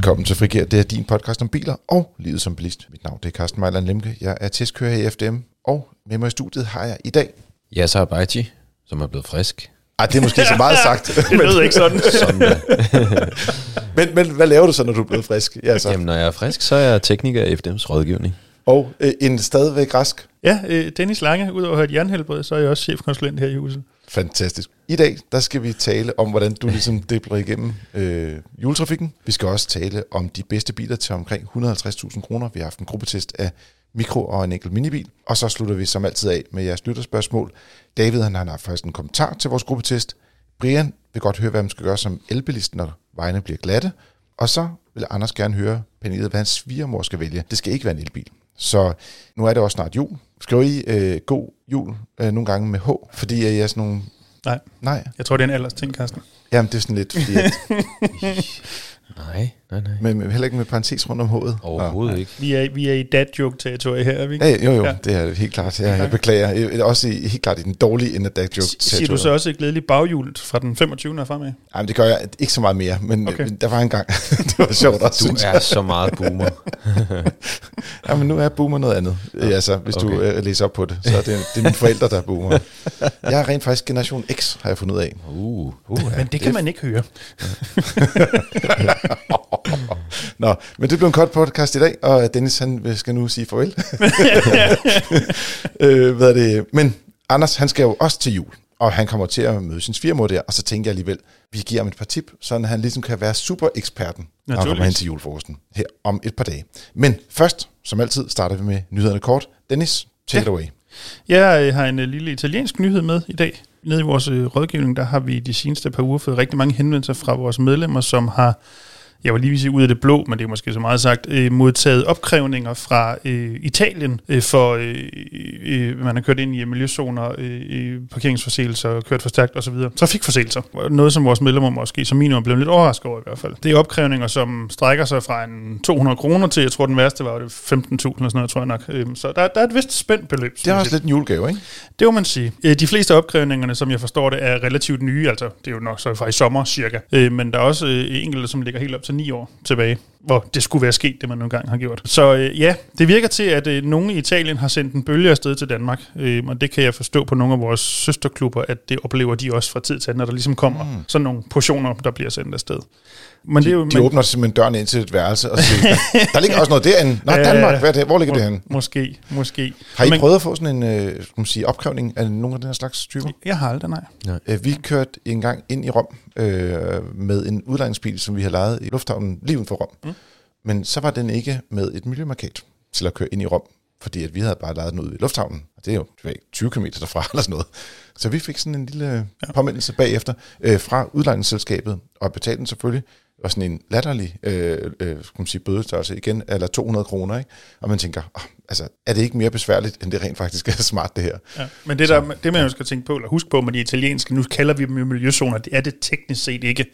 Velkommen til Frigær. Det er din podcast om biler og livet som bilist. Mit navn det er Carsten Mejland Lemke. Jeg er testkører i FDM, og med mig i studiet har jeg i dag... Yasser Abaji, som er blevet frisk. Ej, det er måske så meget sagt. Det lød ikke sådan. Sådan, ja. men, men hvad laver du så, når du er blevet frisk? Ja, så. Jamen, når jeg er frisk, så er jeg tekniker i FDM's rådgivning. Og øh, en stadigvæk rask. Ja, øh, Dennis Lange, udover at have et jernhelbred, så er jeg også chefkonsulent her i huset. Fantastisk. I dag, der skal vi tale om, hvordan du ligesom dibler igennem øh, juletrafikken. Vi skal også tale om de bedste biler til omkring 150.000 kroner. Vi har haft en gruppetest af mikro og en enkelt minibil. Og så slutter vi som altid af med jeres lytterspørgsmål. David han har faktisk en kommentar til vores gruppetest. Brian vil godt høre, hvad man skal gøre som elbilist, når vejene bliver glatte. Og så vil Anders gerne høre, Pernille, hvad hans svigermor skal vælge. Det skal ikke være en elbil. Så nu er det også snart jul. Skriver I øh, god jul øh, nogle gange med H, fordi jeg er sådan nogle... Nej, Nej, jeg tror, det er en alders ting, Carsten. jamen det er sådan lidt, fordi at, Nej, nej, nej. men, men heller ikke med parentes rundt om H'et. Overhovedet ikke. Vi er, vi er i dad joke territorie her, er vi ikke? Ja, jo, jo, ja. Ja. det er helt klart. Jeg, jeg beklager. Jeg- Også i, helt klart i den dårlige ende af joke. Siger du så også et glædeligt baghjul fra den 25. og fremad? Jamen, det gør jeg ikke så meget mere, men, okay. Men der var en gang, det var sjovt også, Du synes jeg. er så meget boomer. Ja, men nu er boomer noget andet. Ja. Altså, hvis okay. du øh, læser op på det, så er det, det er mine forældre, der er boomer. Jeg er rent faktisk generation X, har jeg fundet ud af. Uh. Uh, Men det kan man ikke høre. Nå, men det blev en kort podcast i dag, og Dennis han skal nu sige farvel. øh, hvad er det? Men Anders, han skal jo også til jul, og han kommer til at møde sin svigermor der, og så tænker jeg alligevel, vi giver ham et par tip, så han ligesom kan være super eksperten, når han kommer hen til julefrokosten her om et par dage. Men først, som altid, starter vi med nyhederne kort. Dennis, take it away. Jeg har en øh, lille italiensk nyhed med i dag. Nede i vores øh, rådgivning, der har vi de seneste par uger fået rigtig mange henvendelser fra vores medlemmer, som har, jeg vil lige sige ud af det blå, men det er måske så meget sagt, øh, modtaget opkrævninger fra øh, Italien øh, for, øh, øh, man har kørt ind i miljøzoner, øh, øh, parkeringsforseelser, kørt for stærkt osv. Trafikforseelser. Noget, som vores medlemmer måske som minimum blev lidt overrasket over i hvert fald. Det er opkrævninger, som strækker sig fra en 200 kroner til, jeg tror den værste var det 15.000 eller sådan noget, tror jeg nok. Øh, Så der, der er et vist spændt beløb. Det er også lidt en julegave, ikke? Det må man sige. Øh, De fleste opkrævningerne, som jeg forstår det, er relativt nye, altså det er jo nok så fra i sommer cirka. Øh, Men der er også enkelte, som ligger helt op til ni år tilbage, hvor det skulle være sket, det man nogle gange har gjort. Så øh, ja, det virker til, at øh, nogle i Italien har sendt en bølge afsted til Danmark, øh, og det kan jeg forstå på nogle af vores søsterklubber, at det oplever de også fra tid til anden, når der ligesom kommer mm. sådan nogle portioner, der bliver sendt afsted. Men det er jo, De men, åbner simpelthen døren ind til et værelse og siger, der ligger også noget derinde. Nå, Ja, Danmark, hvad er det? Hvor ligger det må, henne? måske, måske. Har I Men- prøvet at få sådan en øh, skal man sige, opkrævning af nogle af den her slags typer? Jeg har aldrig, nej. Øh, Vi kørte en gang ind i Rom øh, med en udlejningsbil, som vi havde lejet i lufthavnen lige uden for Rom. Mm. Men så var den ikke med et miljømarkat til at køre ind i Rom, fordi at vi havde bare lejet den ud i lufthavnen. Og det er jo det ved jeg ikke, 20 km derfra eller sådan noget. Så vi fik sådan en lille ja. påmindelse bagefter øh, fra udlejningsselskabet, og betalte den selvfølgelig. Og sådan en latterlig øh, øh, skal man sige, bødestørrelse igen, eller 200 kroner. Ikke? Og man tænker, oh, altså, er det ikke mere besværligt, end det rent faktisk er smart, det her? Ja, men det, der, det man jo skal tænke på, eller huske på med de italienske, nu kalder vi dem jo miljøzoner, det er det teknisk set ikke.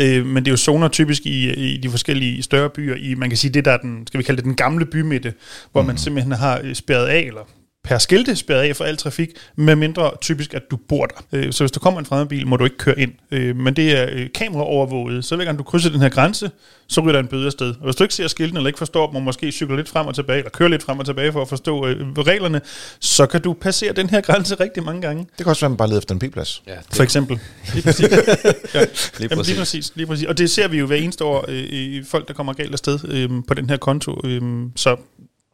Øh, men det er jo zoner typisk i, i de forskellige større byer, i man kan sige det der er den, skal vi kalde det den gamle bymidte, hvor mm. man simpelthen har øh, spærret af, eller per skilte spærret af for al trafik, med mindre typisk, at du bor der. Øh, Så hvis der kommer en fremmed bil, må du ikke køre ind. Øh, Men det er øh, kameraovervåget, så hver gang du krydser den her grænse, så ryger der en bøde afsted. Og hvis du ikke ser skiltene, eller ikke forstår dem, og måske cykler lidt frem og tilbage, eller kører lidt frem og tilbage for at forstå reglerne, så kan du passere den her grænse rigtig mange gange. Det kan også være, at man bare leder efter en p-plads. Ja, For eksempel. Lige præcis. ja. lige Jamen, lige præcis. Lige præcis. Og det ser vi jo hver eneste år øh, i folk, der kommer galt afsted øh, på den her konto. Øh, så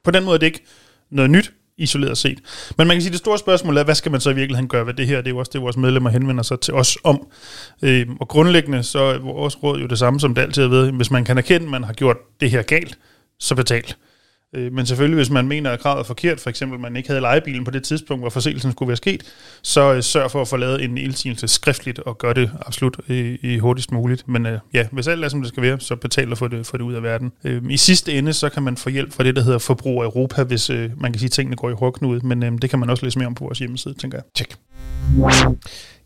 på den måde er det ikke noget nyt isoleret set. Men man kan sige, at det store spørgsmål er, hvad skal man så i virkeligheden gøre ved det her? Det er jo også det, vores medlemmer henvender sig til os om. Øh, og grundlæggende så er vores råd jo det samme, som det altid har været. Hvis man kan erkende, at man har gjort det her galt, så betal. Øh, men selvfølgelig, hvis man mener, at kravet er forkert, for eksempel man ikke havde lejebilen på det tidspunkt, hvor forseelsen skulle være sket, så øh, sørg for at få lavet en indsigelse skriftligt og gør det absolut i, i hurtigst muligt. Men øh, ja, hvis alt er, som det skal være, så betal og få det, få det ud af verden. Øh, I sidste ende, så kan man få hjælp fra det, der hedder Forbrug Europa, hvis øh, man kan sige, at tingene går i hårdknude, men øh, det kan man også læse mere om på vores hjemmeside, tænker jeg. Tjek.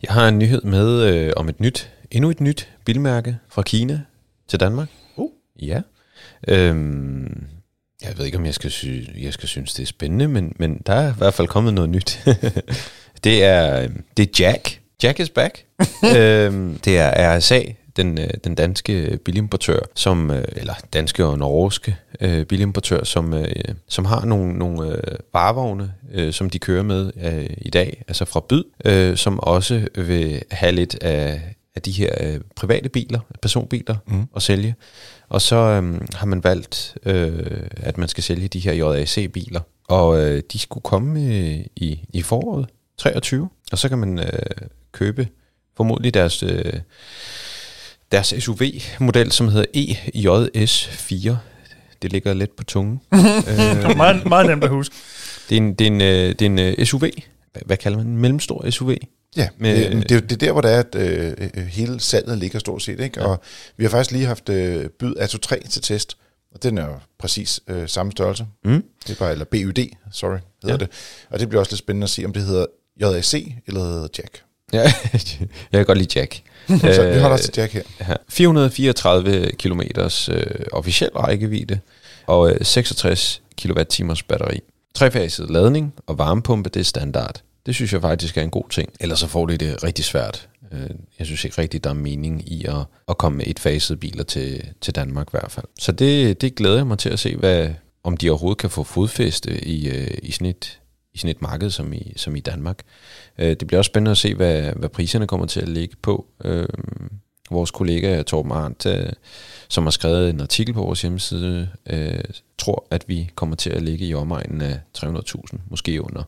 Jeg har en nyhed med øh, om et nyt, endnu et nyt bilmærke fra Kina til Danmark. Uh. Ja. Øhm, jeg ved ikke, om jeg skal, sy- jeg skal synes, det er spændende, men, men der er i hvert fald kommet noget nyt. det er det er Jack. Jack is back. øhm, det er RSA den, øh, den danske bilimportør, som, øh, eller danske og norske øh, bilimportør, som, øh, som har nogle, nogle øh, varevogne, øh, som de kører med øh, i dag, altså fra Byd, øh, som også vil have lidt af, af de her øh, private biler, personbiler, mm. at sælge. Og så øh, har man valgt, øh, at man skal sælge de her JAC-biler, og øh, de skulle komme øh, i, i foråret 23, og så kan man øh, købe formodentlig deres, øh, deres SUV-model, som hedder EJS4. Det ligger lidt på tungen. øh, meget, meget nemt at huske. Det er en, det er en, øh, det er en uh, SUV. Hvad kalder man en mellemstor SUV? Ja, med, det, det, det er der, hvor det er, at øh, hele salget ligger stort set. Ikke? Ja. Og vi har faktisk lige haft øh, byd Atto 3 til test, og den er jo præcis øh, samme størrelse. Mm. Det er bare, eller BUD, sorry, hedder ja. det. Og det bliver også lidt spændende at se, om det hedder JAC eller hedder Jack. Ja, jeg kan godt lide Jack. Så vi holder os til Jack her. Ja, 434 km øh, officiel rækkevidde og øh, 66 kWh batteri. Trefaset ladning og varmepumpe, det er standard. Det synes jeg faktisk er en god ting. Ellers så får de det rigtig svært. Øh, jeg synes ikke rigtigt, der er mening i at, at komme med et faset biler til, til Danmark i hvert fald. Så det, det glæder jeg mig til at se, hvad, om de overhovedet kan få fodfæste i, øh, i, sådan et, i sådan et marked som i, som i Danmark. Øh, det bliver også spændende at se, hvad, hvad priserne kommer til at ligge på. Vores kollega Torben Arndt, øh, som har skrevet en artikel på vores hjemmeside, øh, tror, at vi kommer til at ligge i omegnen af 300.000, måske under.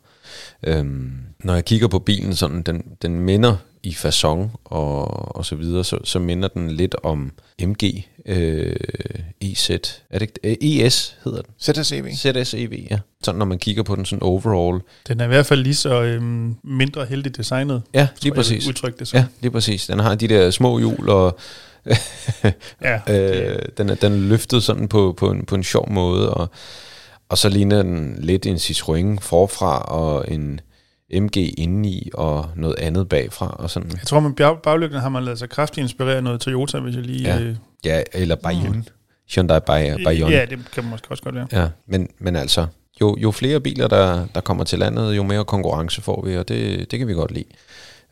Øhm, når jeg kigger på bilen, sådan, den, den minder i fason og, og så videre, så, så minder den lidt om MG øh, EZ. Er det ikke? ES hedder den. ZSEV. ZSEV, ja. Sådan når man kigger på den sådan overall. Den er i hvert fald lige så øhm, mindre heldigt designet. Ja, lige præcis. Jeg udtrykke det sådan. Ja, lige præcis. Den har de der små hjul og ja, øh, den, er, den er løftet sådan på, på, en, på en sjov måde, og, og så ligner den lidt en Citroën forfra, og en MG indeni, og noget andet bagfra. Og sådan. Jeg tror, med baglygten har man lavet sig kraftigt inspirere noget Toyota, hvis jeg lige... Ja, øh... ja eller Bayonne. Mm. Hyundai Bayonne. Ja, det kan man måske også godt være. Ja, men, men altså, jo, jo flere biler, der, der kommer til landet, jo mere konkurrence får vi, og det, det kan vi godt lide.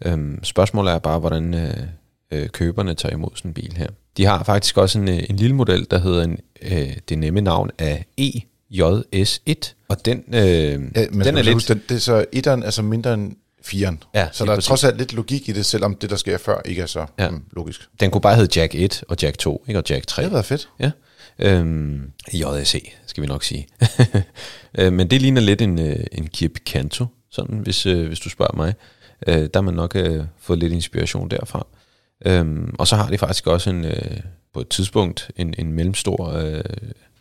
Øhm, spørgsmålet er bare, hvordan... Øh, øh, køberne tager imod sådan en bil her. De har faktisk også en, øh, en lille model, der hedder en, øh, det nemme navn af EJS1, og den, øh, ja, den er lidt... Huske, den, det er så etteren altså mindre end 4'eren. Ja, så der er trods alt lidt logik i det, selvom det, der sker før, ikke er så ja. um, logisk. Den kunne bare hedde Jack 1 og Jack 2, ikke? og Jack 3. Det har været fedt. Ja. Øhm, JSC, skal vi nok sige. Øh, men det ligner lidt en, øh, en Kia Picanto, sådan, hvis, øh, hvis du spørger mig. Øh, der har man nok øh, fået lidt inspiration derfra. Øhm, og så har de faktisk også en, øh, på et tidspunkt en, en mellemstor øh,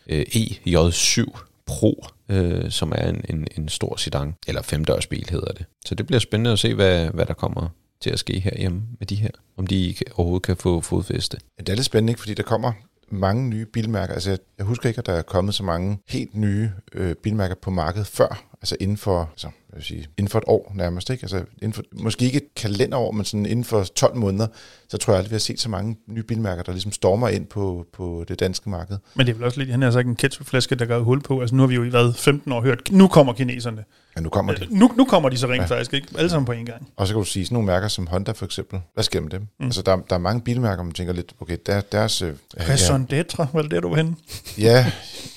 øh EJ7 Pro, øh, som er en, en, en stor sedan, eller femdørsbil hedder det. Så det bliver spændende at se, hvad, hvad der kommer til at ske herhjemme med de her, om de overhovedet kan få fodfæste. Det er lidt spændende, ikke? fordi der kommer mange nye bilmærker. Altså, jeg, jeg husker ikke, at der er kommet så mange helt nye øh, bilmærker på markedet før. Altså inden for, altså, jeg vil sige, inden for et år nærmest. Ikke? Altså, inden for, måske ikke et kalenderår, men sådan inden for 12 måneder, så tror jeg aldrig, vi har set så mange nye bilmærker, der ligesom stormer ind på, på det danske marked. Men det er vel også lidt, han altså har sagt en ketchupflaske, der gør hul på. Altså nu har vi jo i været 15 år hørt, nu kommer kineserne. Ja, nu kommer de. Nu, nu kommer de så rent ja. faktisk, ikke? Alle sammen på en gang. Og så kan du sige, sådan nogle mærker som Honda for eksempel, hvad sker med dem? Mm. Altså der, der er mange bilmærker, man tænker lidt, okay, der, deres... Øh, Raison ja. d'etre, hvad er det, du var henne? ja,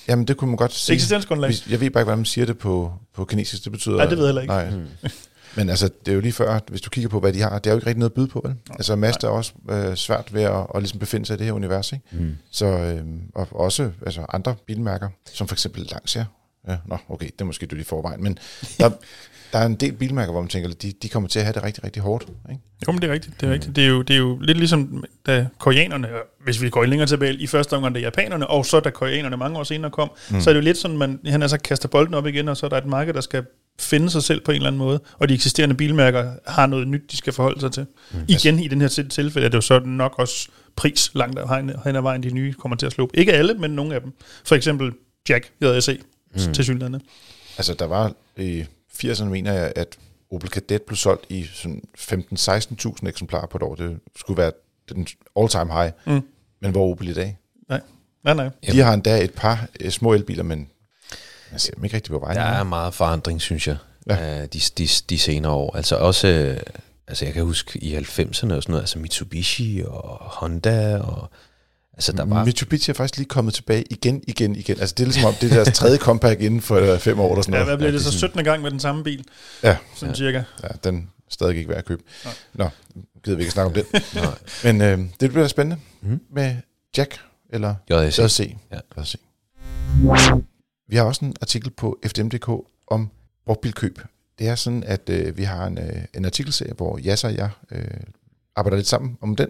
jamen det kunne man godt sige. Eksistensgrundlag. Jeg ved bare ikke, hvordan man siger det på, på kinesisk, det betyder... Nej, det ved jeg heller ikke. Nej. Mm. Men altså, det er jo lige før, hvis du kigger på, hvad de har, det er jo ikke rigtig noget at byde på, vel? Nej, altså, Mazda er også øh, svært ved at, at ligesom befinde sig i det her univers, ikke? Mm. Så, øh, og også altså, andre bilmærker, som for eksempel Lancia. Ja, nå, okay, det er måske du i forvejen, men der, der er en del bilmærker, hvor man tænker, de, de kommer til at have det rigtig, rigtig hårdt. Ikke? Jo, men det er rigtigt. Det er, rigtigt. Det er, jo, det er jo lidt ligesom, da koreanerne, hvis vi går længere tilbage, i første omgang det japanerne, og så da koreanerne mange år senere kom, mm. så er det jo lidt sådan, man han altså kaster bolden op igen, og så er der et marked, der skal finde sig selv på en eller anden måde, og de eksisterende bilmærker har noget nyt, de skal forholde sig til. Mm. Igen i den her tilfælde er det jo så nok også pris langt hen ad vejen, de nye kommer til at slå. Ikke alle, men nogle af dem. For eksempel Jack, JSC, mm. til synligheden. Altså, der var i 80'erne, mener jeg, at Opel Kadett blev solgt i 15-16.000 eksemplarer på et år. Det skulle være den all-time high. Mm. Men hvor er Opel i dag? Nej, nej, nej. De har endda et par uh, små elbiler, men man ser dem ikke rigtig på vejen. Der er meget forandring, synes jeg, ja. de, de, de senere år. Altså også, altså jeg kan huske i 90'erne og sådan noget, altså Mitsubishi og Honda og altså der var... Mitsubishi er faktisk lige kommet tilbage igen, igen, igen. Altså det er ligesom om, det er deres tredje comeback inden for øh, fem år eller sådan Ja, noget. hvad bliver det så sådan- 17. gang med den samme bil? Ja, Sådan cirka. ja, den er stadig ikke værd at købe. Nej. Nå, gider vi ikke snakke om den. Nej. Men øh, det bliver spændende Mhm. med Jack eller JSC. JC. Ja. JC. Vi har også en artikel på FDM.dk om brugtbilkøb. Det er sådan, at øh, vi har en, øh, en artikelserie, hvor Jas og jeg øh, arbejder lidt sammen om den,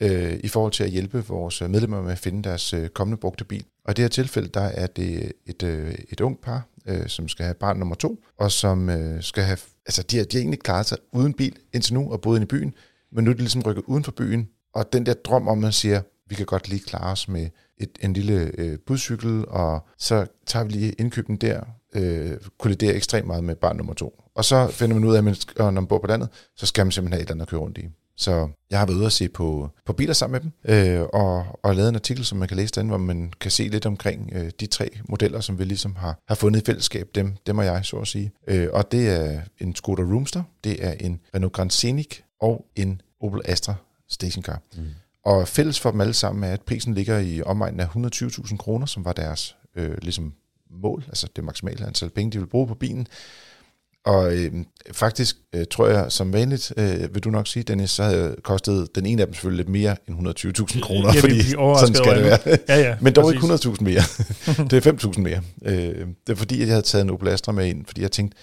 øh, i forhold til at hjælpe vores øh, medlemmer med at finde deres øh, kommende brugte bil. Og i det her tilfælde, der er det et, øh, et ungt par, øh, som skal have barn nummer to, og som øh, skal have, altså de har, de har egentlig klaret sig uden bil indtil nu og boet inde i byen, men nu er de ligesom rykket uden for byen, og den der drøm om, at man siger, vi kan godt lige klare os med et, en lille øh, budcykel, og så tager vi lige indkøben der, øh, kolliderer ekstremt meget med barn nummer to. Og så finder man ud af, at man, når man bor på landet, så skal man simpelthen have et eller andet at køre rundt i. Så jeg har været ude og se på, på biler sammen med dem, øh, og, og lavet en artikel, som man kan læse derinde, hvor man kan se lidt omkring øh, de tre modeller, som vi ligesom har, har fundet i fællesskab, dem, dem og jeg, så at sige. Øh, og det er en Skoda Roomster, det er en Renault Grand Scenic og en Opel Astra stationcar. Mm. Og fælles for dem alle sammen er, at prisen ligger i omegnen af 120.000 kroner, som var deres øh, ligesom mål, altså det maksimale antal penge, de vil bruge på bilen. Og øh, faktisk øh, tror jeg, som vanligt, øh, vil du nok sige, Dennis, så havde kostet den ene af dem selvfølgelig lidt mere end 120.000 kroner, Ja, fordi sådan skal det være. Ja, ja. Men dog præcis. ikke 100.000 mere. det er 5.000 mere. Øh, det er fordi, at jeg havde taget en Opel Astra med ind, fordi jeg tænkte,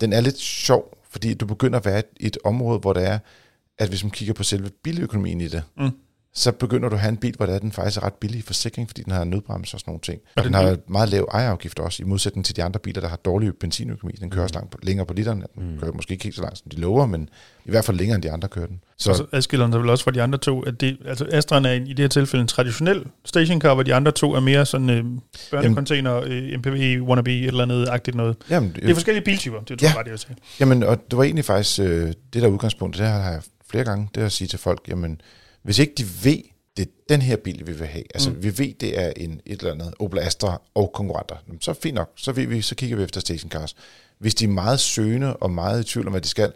den er lidt sjov, fordi du begynder at være i et område, hvor det er, at hvis man kigger på selve biløkonomien i det, Mm. Så begynder du at have en bil, hvor er, den faktisk er ret billig i forsikring, fordi den har nødbremse og sådan nogle ting. Og den har meget lav ejerafgift også, i modsætning til de andre biler, der har dårlig benzinøkonomi. Den kører også langt på, længere på literen. Den Mm. kører måske ikke helt så langt, som de lover, men i hvert fald længere, end de andre kører den. Så, Og så adskiller den sig vel også fra de andre to, at det, altså Astraen er en- i det her tilfælde en traditionel stationcar, hvor de andre to er mere sådan øh, børnecontainer, øh, MPV, wannabe, et eller andet agtigt noget. jamen, Det er forskellige biltyper, det tror Ja. jeg det jeg sige. Jamen, og det var egentlig faktisk øh, det der udgangspunkt, det her har jeg flere gange, det er at sige til folk, jamen, hvis ikke de ved, det er den her bil, vi vil have, altså mm. vi ved, det er en, et eller andet Opel Astra og konkurrenter, så fint nok, så, ved vi, så kigger vi efter stationcars. Hvis de er meget søgende og meget i tvivl om, hvad de skal,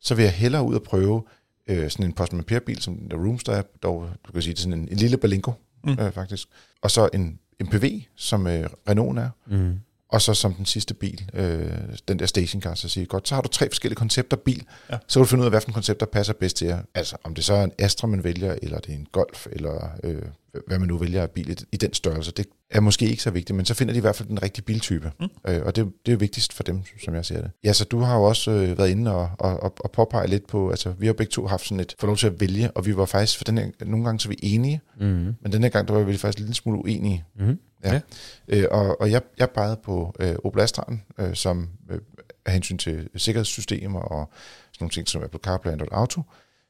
så vil jeg hellere ud og prøve øh, sådan en Postman Per-bil, som der Roomster er, dog, du kan sige, det er sådan en, en lille Balingo, mm. øh, faktisk. Og så en MPV, som øh, Renault er, Mm. Og så som den sidste bil, øh, den der stationcar, så siger godt, så har du tre forskellige koncepter bil, ja. så kan du finde ud af, hvilken koncept, der passer bedst til jer. Altså, om det så er en Astra, man vælger, eller det er en Golf, eller øh, hvad man nu vælger af bil i, i den størrelse, det er måske ikke så vigtigt, men så finder de i hvert fald den rigtige biltype. Mm. Øh, og det, det er vigtigst for dem, som jeg ser det. Ja, så du har jo også øh, været inde og, og, og, og påpege lidt på, altså vi har begge to haft sådan et, få lov til at vælge, og vi var faktisk, for den her, nogle gange så vi enige, Mm. men den her gang, der var vi faktisk en lille smule uenige. Mm. Ja. Ja. Øh, og, og jeg, jeg pegede på øh, Opel Astra'en, øh, som øh, af hensyn til sikkerhedssystemer og sådan nogle ting som Apple CarPlay og Auto.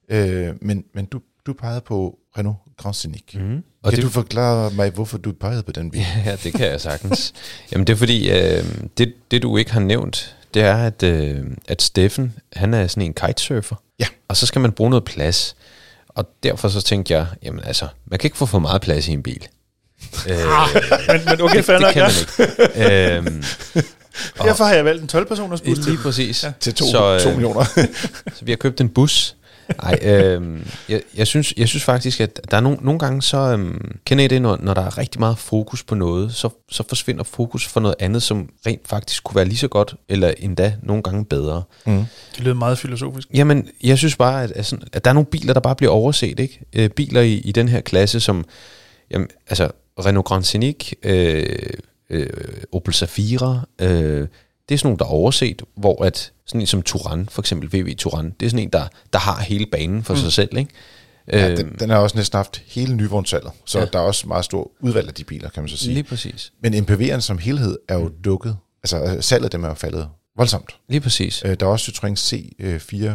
Øh, men men du, du pegede på Renault Grand Scenic. Mm. Og kan det... du forklare mig, hvorfor du pegede på den bil? Ja, det kan jeg sagtens. Jamen det er fordi, øh, det, det du ikke har nævnt, det er, at, øh, at Steffen, han er sådan en kitesurfer. Ja. Og så skal man bruge noget plads. Og derfor så tænkte jeg, jamen altså, man kan ikke få for meget plads i en bil. øh, Men, men okay, fair det nok, kan ja. man ikke. øhm, Derfor har jeg valgt en 12-personers bus lige præcis. Ja. Til to, Så, så, øh, to millioner. Så vi har købt en bus. Nej, øh, jeg, jeg, synes, jeg synes faktisk, at der er nogle, nogle gange, så øh, kender I det, når, når der er rigtig meget fokus på noget, så, så forsvinder fokus for noget andet, som rent faktisk kunne være lige så godt, eller endda nogle gange bedre. mm. Det lyder meget filosofisk. Jamen, jeg synes bare, at, at, sådan, at der er nogle biler, der bare bliver overset, ikke? Øh, biler i, i den her klasse, som, jamen, altså, Renault Grand Scenic, øh, øh, Opel Zafira, øh, det er sådan nogle, der er overset, hvor at sådan en som Touran, for eksempel VW Touran, det er sådan en, der, der har hele banen for mm. sig selv, ikke? ja, Øh, den, den har også næsten haft hele nyvognssalget, så Ja. der er også meget stor udvalg af de biler, kan man så sige. lige præcis. Men MPV'eren som helhed er jo dukket, altså salget dem er jo faldet voldsomt. Lige præcis. Øh, der er også Citroën C4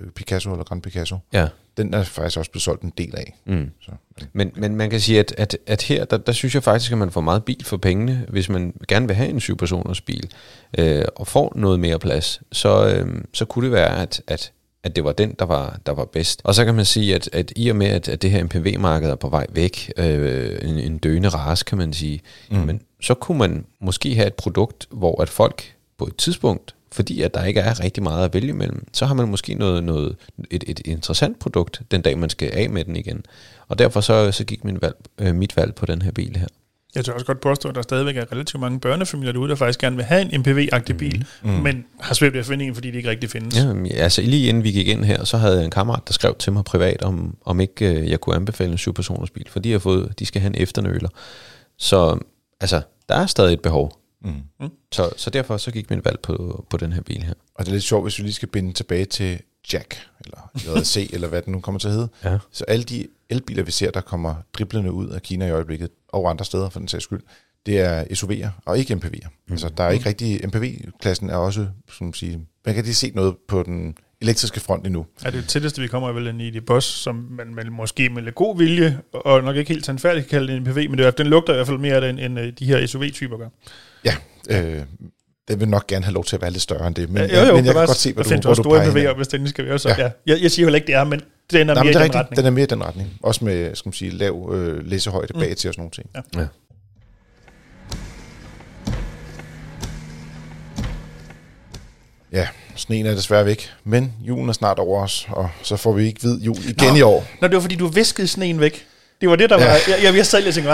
øh, Picasso eller Grand Picasso. Ja. Den er faktisk også blevet solgt en del af. Mm. Så, Men, men man kan sige, at, at, at her, der, der synes jeg faktisk, at man får meget bil for pengene, hvis man gerne vil have en syvpersoners bil, øh, og får noget mere plads, så, øh, så kunne det være, at, at, at det var den, der var, der var bedst. Og så kan man sige, at, at i og med, at, at det her MPV-marked er på vej væk, øh, en, en døende race, kan man sige, mm. men så kunne man måske have et produkt, hvor at folk på et tidspunkt fordi at der ikke er rigtig meget at vælge imellem, så har man måske noget, noget, et, et interessant produkt, den dag man skal af med den igen. Og derfor så, så gik min valg, øh, mit valg på den her bil her. Jeg tør også godt påstå, at der stadigvæk er relativt mange børnefamilier derude, der faktisk gerne vil have en MPV-agtig bil, mm. men har svært ved at finde en, fordi det ikke rigtig findes. Ja, altså lige inden vi gik ind her, så havde jeg en kammerat, der skrev til mig privat, om, om ikke øh, jeg kunne anbefale en syvpersoners bil, fordi jeg har fået, de skal have en efternøler. Så altså, der er stadig et behov. Mm. Så, så derfor så gik min valg på, på den her bil her. Og det er lidt sjovt, hvis vi lige skal binde tilbage til Jack, eller JC, eller hvad den nu kommer til at hedde. Ja. Så alle de elbiler, vi ser, der kommer driblende ud af Kina i øjeblikket, og andre steder for den sags skyld, det er SUV'er og ikke MPV'er. Mm. Altså, der er ikke rigtig... MPV-klassen er også, som man sige, man kan lige se noget på den elektriske front endnu. Er det tætteste, vi kommer er vel en ID Boss, som man, man måske med lidt god vilje, og nok ikke helt sandfærdigt kan kalde det en PV, men det er, den lugter i hvert fald mere af den, end øh, de her SUV-typer gør. Ja, øh, den vil nok gerne have lov til at være lidt større end det, men, Ja, jo, jo, men jeg kan godt se, hvad du, hvor også du peger. MPV'er, hvis det endelig skal være så. Ja. Ja. Jeg, jeg siger heller ikke, det er, men den er Nej, mere men i det er den rigtigt, retning. den er mere i den retning. Også med, skal man sige, lav øh, læsehøjde Mm. bag til og sådan nogle ting. Ja. Ja. Ja, sneen er desværre væk, men julen er snart over os, og så får vi ikke hvid jul igen Nå. i år. Nå, det var fordi, du viskede sneen væk. Det var det, der Ja. var... Jeg, jeg, jeg sad lige og tænkte?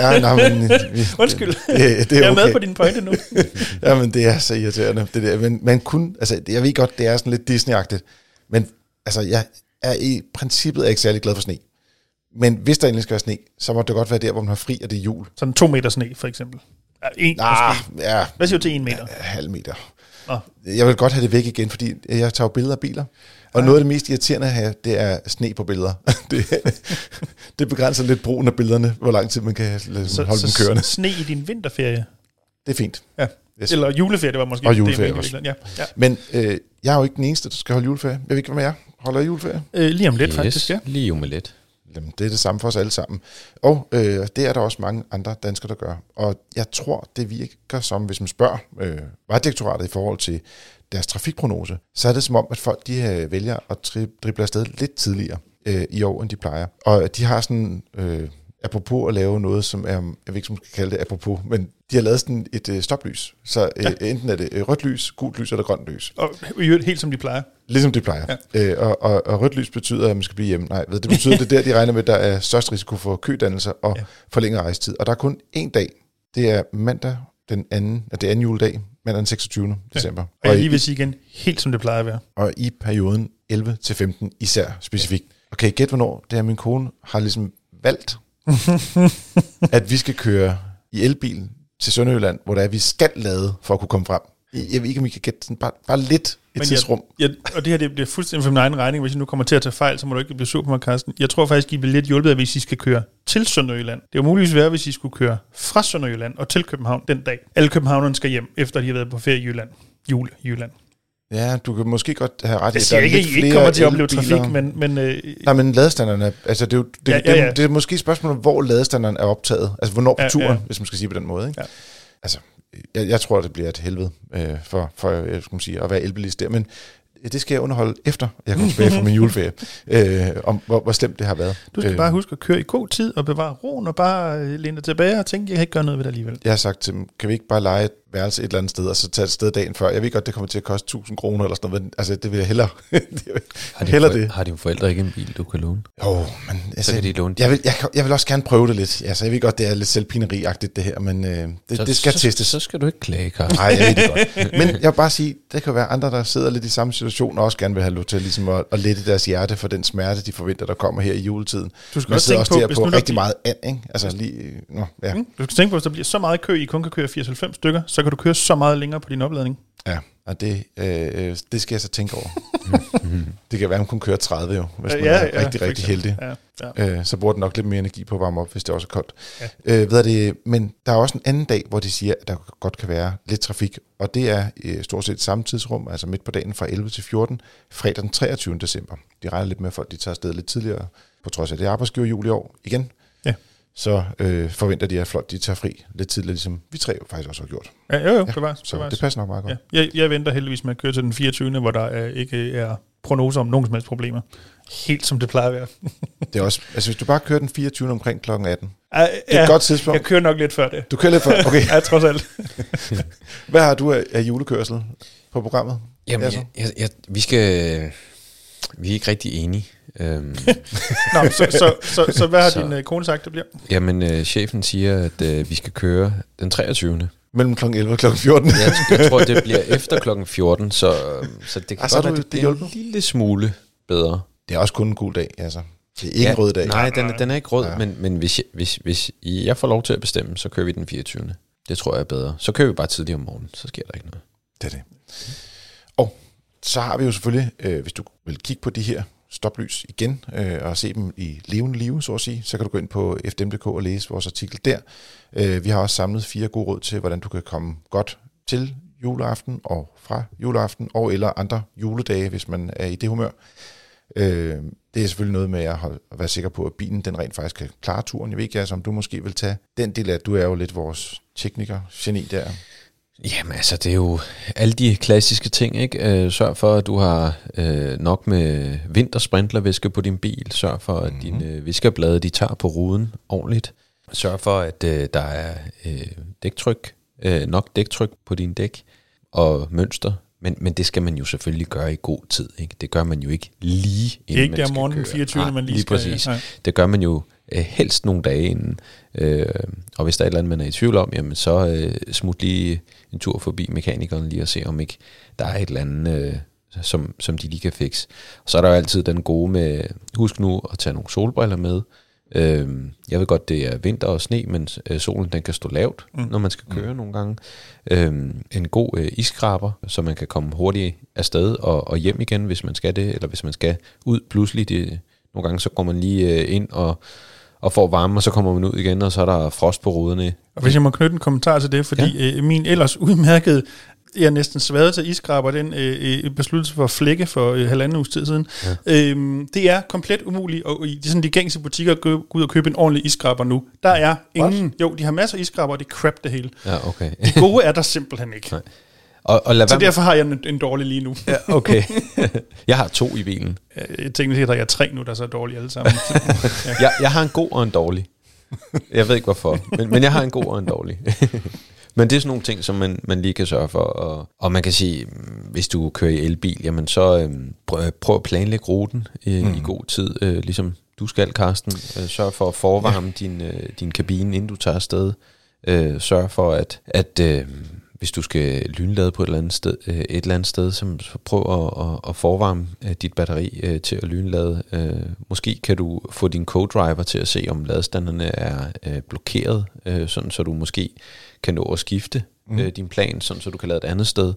Ja, nej, men, vi, Undskyld. Det, det er jeg er okay. med på din pointe nu. Jamen, det er så irriterende. Det der. Men man kunne, altså, jeg ved godt, det er sådan lidt Disney-agtigt, men altså, jeg er i princippet er ikke særlig glad for sne. Men hvis der endelig skal være sne, så må det godt være der, hvor man har fri, og det er jul. Sådan to meter sne, for eksempel. Ja, en, Ah, måske. ja, Hvad siger du til en meter? halv meter. Nå. Jeg vil godt have det væk igen, fordi jeg tager billeder af biler. Og noget af det mest irriterende at have, det er sne på billeder. det, det begrænser lidt brugen af billederne, hvor lang tid man kan lade, Så, holde dem så kørende. sne i din vinterferie. Det er fint. Ja. Yes. Eller juleferie, det var måske Og det, juleferie jeg også. Ja, ja. Men øh, jeg er jo ikke den eneste, der skal holde juleferie. Jeg ved ikke, hvad med jer. Holder I juleferie? Øh, lige om lidt, faktisk, ja. Lige om lidt. Jamen, det er det samme for os alle sammen. Og øh, det er der også mange andre danskere, der gør. Og jeg tror, det virker som, hvis man spørger øh, Vejdirektoratet i forhold til deres trafikprognose, så er det som om, at folk de øh, vælger at tri- drible afsted lidt tidligere øh, i år, end de plejer. Og de har sådan, øh, apropos at lave noget, som er, jeg ved ikke, om man skal kalde det apropos, men de har lavet sådan et øh, stoplys. Så øh, ja. enten er det øh, rødt lys, gult lys eller grønt lys. Og i øvrigt helt som de plejer. Ligesom de plejer. Ja. Øh, og, og, og rødt lys betyder, at man skal blive hjemme. Nej, ved, det betyder, det er der, de regner med, at der er størst risiko for kødannelser og ja. Ja. forlænget rejsetid. Og der er kun én dag. Det er mandag den anden, ja, det er anden juledag, mandag den 26. Ja. december. Og jeg Og, lige vil sige igen, helt som det plejer at være. og i perioden 11 til 15 især specifikt. Okay, gæt hvornår det er, min kone har ligesom valgt, at vi skal køre i elbil til Sønderjylland, hvor der er, vi skal lade for at kunne komme frem. Jeg ved ikke, om I kan gætte sådan bare, bare lidt Men tidsrum. Jeg, jeg, og det her det bliver fuldstændig for min egen regning. Hvis jeg nu kommer til at tage fejl, så må du ikke blive sur på mig, Carsten. Jeg tror faktisk, I bliver lidt hjulpet, hvis I skal køre til Sønderjylland. Det er jo muligvis værre, hvis I skulle køre fra Sønderjylland og til København den dag. Alle københavnerne skal hjem, efter de har været på ferie i Jylland. Jule Jylland. Ja, du kan måske godt have ret i, at der er ikke, lidt I ikke flere kommer til at opleve trafik, men, men øh, Nej, men ladestanderne, altså det er jo det, Ja, ja, ja. Det, det er måske et spørgsmål om, hvor ladestanderen er optaget. Altså hvornår på Ja, turen, ja. hvis man skal sige på den måde. Ikke? Ja. Altså, jeg, jeg tror, det bliver et helvede øh, for, for jeg man sige, at være elbilist der, men det skal jeg underholde efter, jeg kommer tilbage fra min juleferie, øh, om hvor, hvor slemt det har været. du skal Øh, bare huske at køre i god tid og bevare roen og bare øh, læne dig tilbage og tænke, jeg kan ikke gøre noget ved det alligevel. Jeg har sagt til dem, kan vi ikke bare lege værelse et eller andet sted, og så tage et sted dagen før? Jeg ved godt, det kommer til at koste 1000 kroner eller sådan noget, men altså, det vil jeg hellere. det vil, Har dine, hellere forældre, det. har dine forældre ikke en bil, du kan låne? Jo, men altså, Så kan de låne jeg, vil, jeg, jeg vil også gerne prøve det lidt. Altså, jeg ved godt, det er lidt selvpineri-agtigt det her, men øh, det, så, det skal så, testes. Så skal du ikke klage, Carsten. Nej, jeg ved det godt. Men jeg vil bare sige, der kan være andre, der sidder lidt i samme situation, og også gerne vil have lov til ligesom at, at lette deres hjerte for den smerte, de forventer, der kommer her i juletiden. Du skal Man også tænke også på, der hvis på nu rigtig bliver- meget and, ikke? Altså lige, nå, ja. Mm. Du skal tænke på, hvis der bliver så meget kø, I kun kan køre 80-90 stykker, så kan du køre så meget længere på din opladning. ja. Og det, øh, det skal jeg så tænke over. det kan være, at man kun kører 30 jo, hvis man Ja, er ja, rigtig, rigtig heldig. Ja, ja. Øh, så bruger den nok lidt mere energi på at varme op, hvis det også er koldt. Ja. Øh, ved det, men der er også en anden dag, hvor de siger, at der godt kan være lidt trafik, og det er øh, stort set samme tidsrum, altså midt på dagen fra 11 til 14, fredag den 23. december. De regner lidt med, at folk de tager afsted lidt tidligere, på trods af det er arbejdsgiver i år igen. Ja. Så øh, forventer de, at folk de tager fri lidt tidligere, ligesom vi tre faktisk også har gjort. Ja, jo, jo, Ja, det var, Så det var det passer nok meget godt. Ja, jeg, jeg venter heldigvis med at køre til den 24., hvor der er, ikke er prognoser om nogen som helst problemer. Helt som det plejer at være. Det er også, altså hvis du bare kører den 24. omkring kl. 18, det Ja, er et godt tidspunkt. Jeg kører nok lidt før det. Du kører lidt for, okay, Ja, trods alt. hvad har du af, af julekørsel? på programmet? Jamen, Altså. jeg, jeg, jeg, vi skal... Vi er ikke rigtig enige. Øhm, Nå, så, så, så, så hvad har Så- din øh, kone sagt, det bliver? jamen, øh, chefen siger, at øh, vi skal køre den 23. Mellem kl. 11 og kl. 14. Jeg, jeg tror, det bliver efter klokken 14, så, øhm, så det kan Ah, godt er være, det det bliver en lille smule bedre. Det er også kun en god dag, altså. Det er ikke en rød dag. Nej, den, er- den er ikke rød, Ja. ja. men, men hvis, jeg, hvis, hvis jeg får lov til at bestemme, så kører vi den 24. Det tror jeg er bedre. Så kører vi bare tidligere om morgenen, så sker der ikke noget. Det er det. Og så har vi jo selvfølgelig, øh, hvis du vil kigge på de her stoplys igen, øh, og se dem i levende live, så at sige, så kan du gå ind på fdm.dk og læse vores artikel der. Øh, vi har også samlet fire gode råd til, hvordan du kan komme godt til juleaften og fra juleaften, og eller andre juledage, hvis man er i det humør. Øh, det er selvfølgelig noget med at, holde, at være sikker på, at bilen den rent faktisk kan klare turen. Jeg ved ikke, altså, om du måske vil tage den del af, at du er jo lidt vores tekniker, geni der. Jamen altså, det er jo alle de klassiske ting, ikke? Øh, sørg for, at du har øh, nok med vintersprintlervæske på din bil. Sørg for, at mm-hmm. dine øh, viskerblade, de tager på ruden ordentligt. Sørg for, at øh, der er øh, dæktryk, øh, nok dæktryk på din dæk og mønster. Men, men det skal man jo selvfølgelig gøre i god tid. Ikke? Det gør man jo ikke lige inden ikke man der skal morgen den køre. 24. Nej, man lige, lige skal... præcis. Nej. Det gør man jo øh, helst nogle dage inden. Øh, og hvis der er et eller andet, man er i tvivl om, jamen så øh, smut lige en tur forbi mekanikeren lige og se, om ikke der er et eller andet, øh, som, som de lige kan fikse. Og så er der jo altid den gode med, husk nu at tage nogle solbriller med. Øh, jeg ved godt, det er vinter og sne, men øh, solen den kan stå lavt, mm. når man skal køre mm. nogle gange. Øh, en god øh, iskraber, så man kan komme hurtigt afsted og, og hjem igen, hvis man skal det, eller hvis man skal ud pludselig. Det, nogle gange så går man lige øh, ind og, og får varme, og så kommer man ud igen, og så er der frost på ruderne. Og hvis jeg må knytte en kommentar til det, fordi ja. øh, min ellers udmærkede, jeg er næsten sværet til iskraber, den øh, øh, besluttelse for flække for øh, halvanden uges tid siden. Ja. Øhm, det er komplet umuligt, og i de, sådan, de gængse butikker at gå, ud og købe en ordentlig iskraber nu. Der er ingen, jo, de har masser af iskraber, og det er crap det hele. Ja, okay. De gode er der simpelthen ikke. Nej. Og, og lad Så derfor har jeg en, en dårlig lige nu. Ja, okay. jeg har to i bilen. Øh, Jeg tænker, at der er tre nu, der er så dårlige alle sammen. Jeg, jeg har en god og en dårlig. Jeg ved ikke hvorfor, men, men jeg har en god og en dårlig. men det er sådan nogle ting, som man, man lige kan sørge for. Og, og man kan sige, mm, hvis du kører i elbil, jamen så øhm, prøv, prøv at planlægge ruten i, mm. i god tid, øh, ligesom du skal, Karsten. Øh, sørg for at forvarme ja. din, øh, din kabine, inden du tager afsted. Øh, sørg for, at, at øh, hvis du skal lynlade på et eller andet sted, øh, et eller andet sted så, så prøv at, at, at forvarme øh, dit batteri øh, til at lynlade. Øh, måske kan du få din co-driver til at se, om ladestanderne er øh, blokeret, øh, sådan så du måske kan nå at skifte mm. øh, din plan, sådan så du kan lade et andet sted.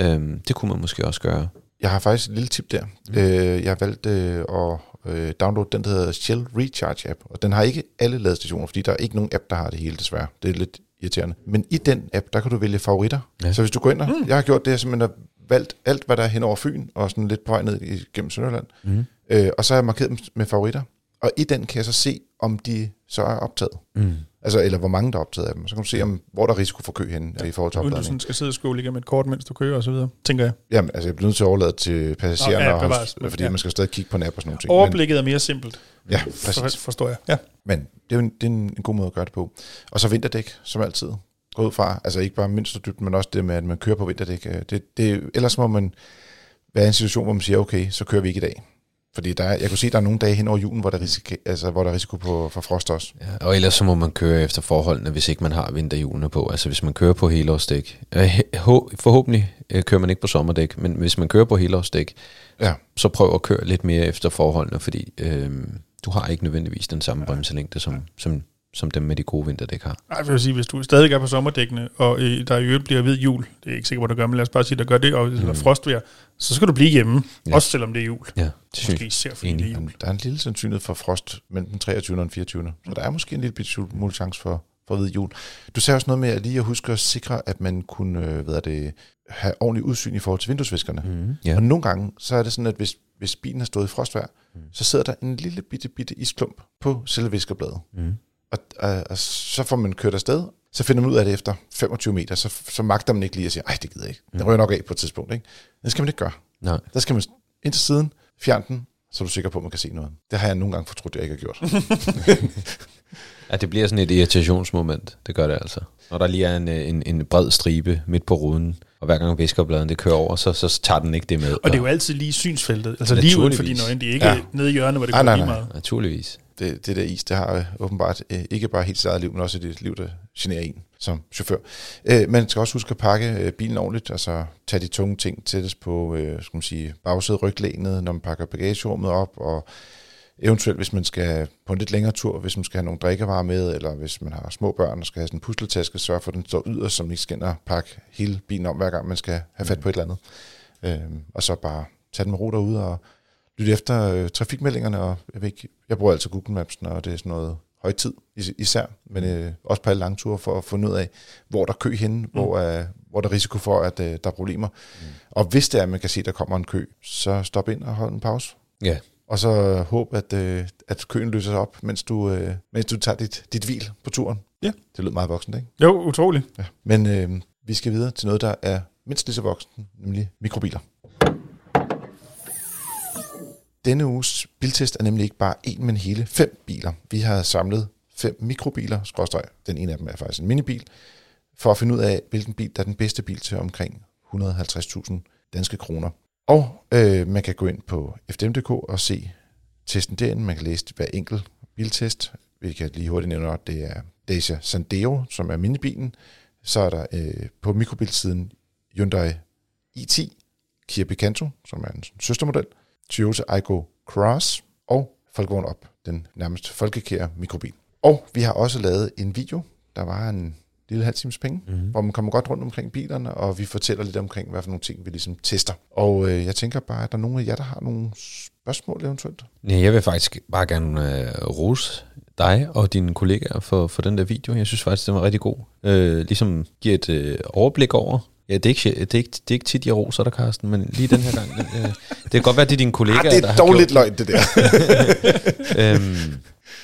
Øh, det kunne man måske også gøre. Jeg har faktisk et lille tip der. Mm. Øh, jeg har valgt øh, at øh, downloade den, der hedder Shell Recharge app, og den har ikke alle ladestationer, fordi der er ikke nogen app, der har det hele desværre. Det er lidt irriterende. Men i den app, der kan du vælge favoritter. Ja. Så hvis du går ind og, mm. jeg har gjort det, jeg simpelthen har valgt alt, hvad der er hen over Fyn, og sådan lidt på vej ned igennem Sønderland, Mm. øh, og så har jeg markeret dem med favoritter. Og i den kan jeg så se, om de så er optaget. Mm. Altså, eller hvor mange der er optaget af dem. Så kan du se, om, hvor der er risiko for kø henne ja. i forhold til Uden du opladning. sådan skal sidde og skåle igennem et kort, mens du kører og så videre, tænker jeg. Jamen, altså, jeg bliver nødt til at overlade til passagererne, Nå, ja, holde- fordi Ja. man skal stadig kigge på en app og sådan nogle ting. Overblikket er mere simpelt, ja, for, præcis. forstår jeg. Ja. Men det er en, det er en, en god måde at gøre det på. Og så vinterdæk, som altid. Gå ud fra, altså ikke bare mønsterdybt, men også det med, at man kører på vinterdæk. Øh, Det, det, ellers må man være i en situation, hvor man siger, okay, så kører vi ikke i dag. Fordi der er, jeg kunne se, at der er nogle dage hen over julen, hvor der er risiko, altså, hvor der er risiko på, for frost også. Ja, og ellers så må man køre efter forholdene, hvis ikke man har vinterhjulene på. Altså hvis man kører på helårsdæk. Øh, Forhåbentlig øh, kører man ikke på sommerdæk, men hvis man kører på helårsdæk, Ja, så prøv at køre lidt mere efter forholdene, fordi øh, du har ikke nødvendigvis den samme bremselængde, som, som, som dem med de gode vinterdæk har. Ej, jeg vil sige, hvis du stadig er på sommerdækkene, og øh, der i øvrigt bliver hvid jul, det er ikke sikker på, der gør, men lad os bare sige, der gør det, og der er frostvejr, så skal du blive hjemme, ja. Også selvom det er jul. Ja, det synes Måske jeg. især fordi det er jul. der er en lille sandsynlighed for frost mellem den 23. og den 24. Så der er måske en lille bitte smule chance for, for hvid jul. Du sagde også noget med at lige at huske at sikre, at man kunne øh, hvad er det, have ordentlig udsyn i forhold til vinduesviskerne. Mm, Ja. ja. Og nogle gange, så er det sådan, at hvis, hvis bilen har stået i frostvejr, mm. så sidder der en lille bitte, bitte isklump på selve viskerbladet. Mm. Og, og, og så får man kørt afsted, så finder man ud af det efter 25 meter, så, så magter man ikke lige at sige, ej, det gider jeg ikke. Den rører nok af på et tidspunkt. Ikke? Det skal man ikke gøre. Nej. Der skal man ind til siden, fjerne den, så er du sikker på, at man kan se noget. Det har jeg nogle gange fortrudt, at jeg ikke har gjort. Ja, det bliver sådan et irritationsmoment. Det gør det altså. Når der lige er en, en, en bred stribe midt på ruden, og hver gang viskerbladen det kører over, så, så tager den ikke det med. Og det er jo altid lige i synsfeltet. Altså lige uden for dine øjne. Det er ikke ja. nede i hjørnet, hvor det Ah, går nej, lige nej. meget. Naturligvis. Det, det der is, det har øh, åbenbart øh, ikke bare helt sit eget liv, men også et liv, der generer en som chauffør. Øh, man skal også huske at pakke øh, bilen ordentligt, altså tage de tunge ting tættest på øh, skal man sige, bagsædet ryglænet, når man pakker bagagerummet op, og eventuelt hvis man skal på en lidt længere tur, hvis man skal have nogle drikkevarer med, eller hvis man har små børn og skal have sådan en pusletaske, sørge for, at den står yderst, så man ikke skal pakke hele bilen om, hver gang man skal have fat på et eller andet. Øh, og så bare tage den med ro derude og lytte efter øh, trafikmeldingerne, og jeg, ved ikke, jeg bruger altid Google Maps, når det er sådan noget højtid is- især, men øh, også på alle lange ture for at finde ud af, hvor der er kø henne, mm. hvor, øh, hvor der er risiko for, at øh, der er problemer. Mm. Og hvis det er, at man kan se, at der kommer en kø, så stop ind og hold en pause. Ja. Og så øh, håb, at, øh, at køen løser sig op, mens du, øh, mens du tager dit, dit hvil på turen. Ja. Det lyder meget voksent, ikke? Jo, utroligt. Ja. Men øh, vi skal videre til noget, der er mindst lige så voksen, nemlig mikrobiler. Denne uges biltest er nemlig ikke bare en, men hele fem biler. Vi har samlet fem mikrobiler, skråstreg, den ene af dem er faktisk en minibil, for at finde ud af, hvilken bil der er den bedste bil til omkring 150.000 danske kroner. Og øh, man kan gå ind på fdm.dk og se testen derinde. Man kan læse hver enkelt biltest. Vi kan lige hurtigt nævne, at det er Dacia Sandero, som er minibilen. Så er der øh, på mikrobilsiden Hyundai i10, Kia Picanto, som er en søstermodel, Toyota Aygo Cross og Volkswagen Op, den nærmest folkekære mikrobil. Og vi har også lavet en video, der var en lille halv times penge, mm-hmm. hvor man kommer godt rundt omkring bilerne, og vi fortæller lidt omkring, hvad for nogle ting vi ligesom tester. Og øh, jeg tænker bare, at der er nogle af jer, der har nogle spørgsmål eventuelt. Ja, jeg vil faktisk bare gerne øh, rose dig og dine kollegaer for, for den der video. Jeg synes faktisk, den var rigtig god. Øh, ligesom giver et øh, overblik over. Ja, det er, ikke, det, er ikke, det er ikke tit, jeg roser dig, Carsten, men lige den her gang. øh, det kan godt være, det er dine kollegaer, Ah, det er dog lidt løgn, det der. øhm,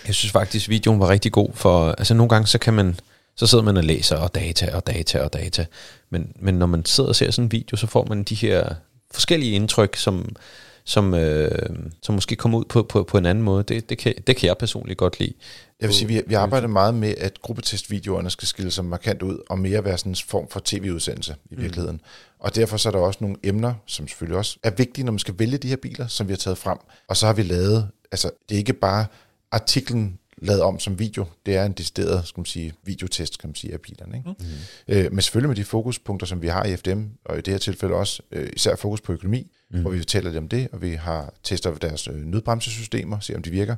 jeg synes faktisk, videoen var rigtig god, for altså nogle gange, så kan man, så sidder man og læser, og data, og data, og data. Men, men når man sidder og ser sådan en video, så får man de her forskellige indtryk, som, som, øh, som måske kommer ud på, på, på en anden måde. Det, det, kan, det kan jeg personligt godt lide. Jeg vil sige, vi, vi arbejder meget med, at gruppetestvideoerne skal skille sig markant ud, og mere være sådan en form for tv-udsendelse i virkeligheden. Mm. Og derfor så er der også nogle emner, som selvfølgelig også er vigtige, når man skal vælge de her biler, som vi har taget frem. Og så har vi lavet, altså det er ikke bare artiklen lavet om som video, det er en decideret, skal man sige, videotest, kan man sige, af bilerne. Ikke? Mm. Øh, men selvfølgelig med de fokuspunkter, som vi har i FDM, og i det her tilfælde også øh, især fokus på økonomi, mm. hvor vi fortæller lidt om det, og vi har testet deres øh, nødbremsesystemer, se om de virker.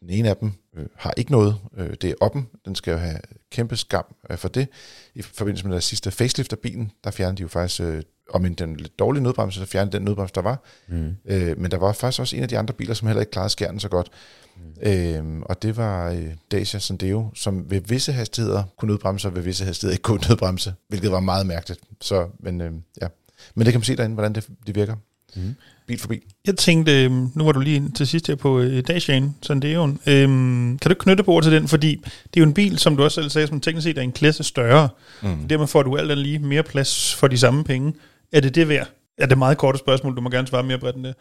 Den ene af dem øh, har ikke noget. Øh, det er oppen. Den skal jo have kæmpe skam øh, for det. I forbindelse med den sidste facelift af bilen, der fjernede de jo faktisk, øh, om end den lidt dårlige nødbremse, så fjernede den nødbremse, der var. Mm. Øh, men der var faktisk også en af de andre biler, som heller ikke klarede skærnen så godt. Mm. Øh, og det var øh, Dacia Sandero, som ved visse hastigheder kunne nødbremse, og ved visse hastigheder ikke kunne nødbremse, hvilket var meget mærkeligt. Så, men, øh, ja. men det kan man se derinde, hvordan det, det virker. Mm. Bil for bil. Jeg tænkte, øhm, nu var du lige til sidst her på øh, Dacian, Sanderoen. Øhm, kan du knytte på ord til den? Fordi det er jo en bil, som du også selv sagde, som teknisk set er en klasse større. Mm. Dermed får du alt andet lige mere plads for de samme penge. Er det det værd? Er det meget korte spørgsmål? Du må gerne svare mere bredt end det.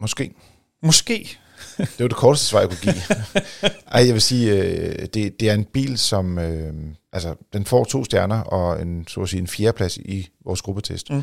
Måske. Måske. Det var det korteste svar, jeg kunne give. Ej, jeg vil sige, øh, det, det er en bil, som... Øh, altså, den får to stjerner og en, så at sige, en fjerdeplads i vores gruppetest. Mm.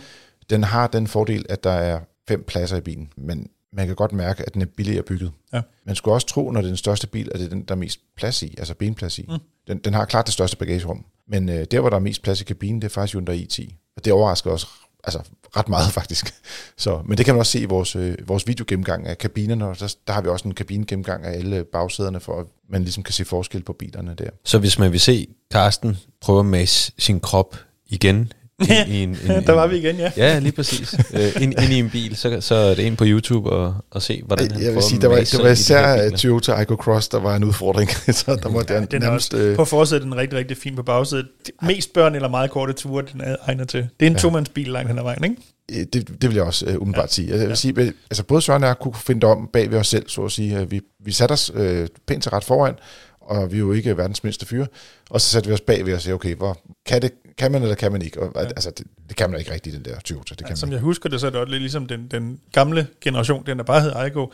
Den har den fordel, at der er fem pladser i bilen, men man kan godt mærke, at den er billigere bygget. Ja. Man skulle også tro, når det er den største bil, at det er den, der er mest plads i, altså benplads i. Mm. Den, den har klart det største bagagerum. Men øh, der, hvor der er mest plads i kabinen, det er faktisk Hyundai i10. Og det overrasker også altså, ret meget faktisk. Så, men det kan man også se i vores, øh, vores videogennemgang af kabinerne, og der, der har vi også en kabinegennemgang af alle bagsæderne, for at man ligesom kan se forskel på bilerne der. Så hvis man vil se Carsten prøve at mase sin krop igen i, i en, en, der var vi igen, ja. Ja, lige præcis. øh, ind, ind i en bil, så, så er det ind på YouTube og, og se, hvordan han Jeg vil sige, der var, det var de især biler. Toyota Aygo Cross, der var en udfordring. så der måtte ja den er nærmest... også, Øh, på forsædet den rigtig, rigtig fin på bagsædet. Mest børn eller meget korte ture, den er egnet til. Det er en ja. tomandsbil langt hen ad vejen, ikke? øh, det, det vil jeg også øh, umiddelbart ja. sige. Jeg vil ja. sige, altså både Søren og jeg kunne finde om bag ved os selv, så at sige. Vi, vi satte os øh, pænt til ret foran, og vi er jo ikke verdens mindste fyre. Og så satte vi os bag ved os og sagde, okay, hvor, kan, det, kan man eller kan man ikke? Og, ja. Altså, det, det kan man ikke rigtigt, den der Toyota. Det kan Ja, som man jeg husker det, så er det også lidt ligesom den, den gamle generation, den der bare hed Aygo.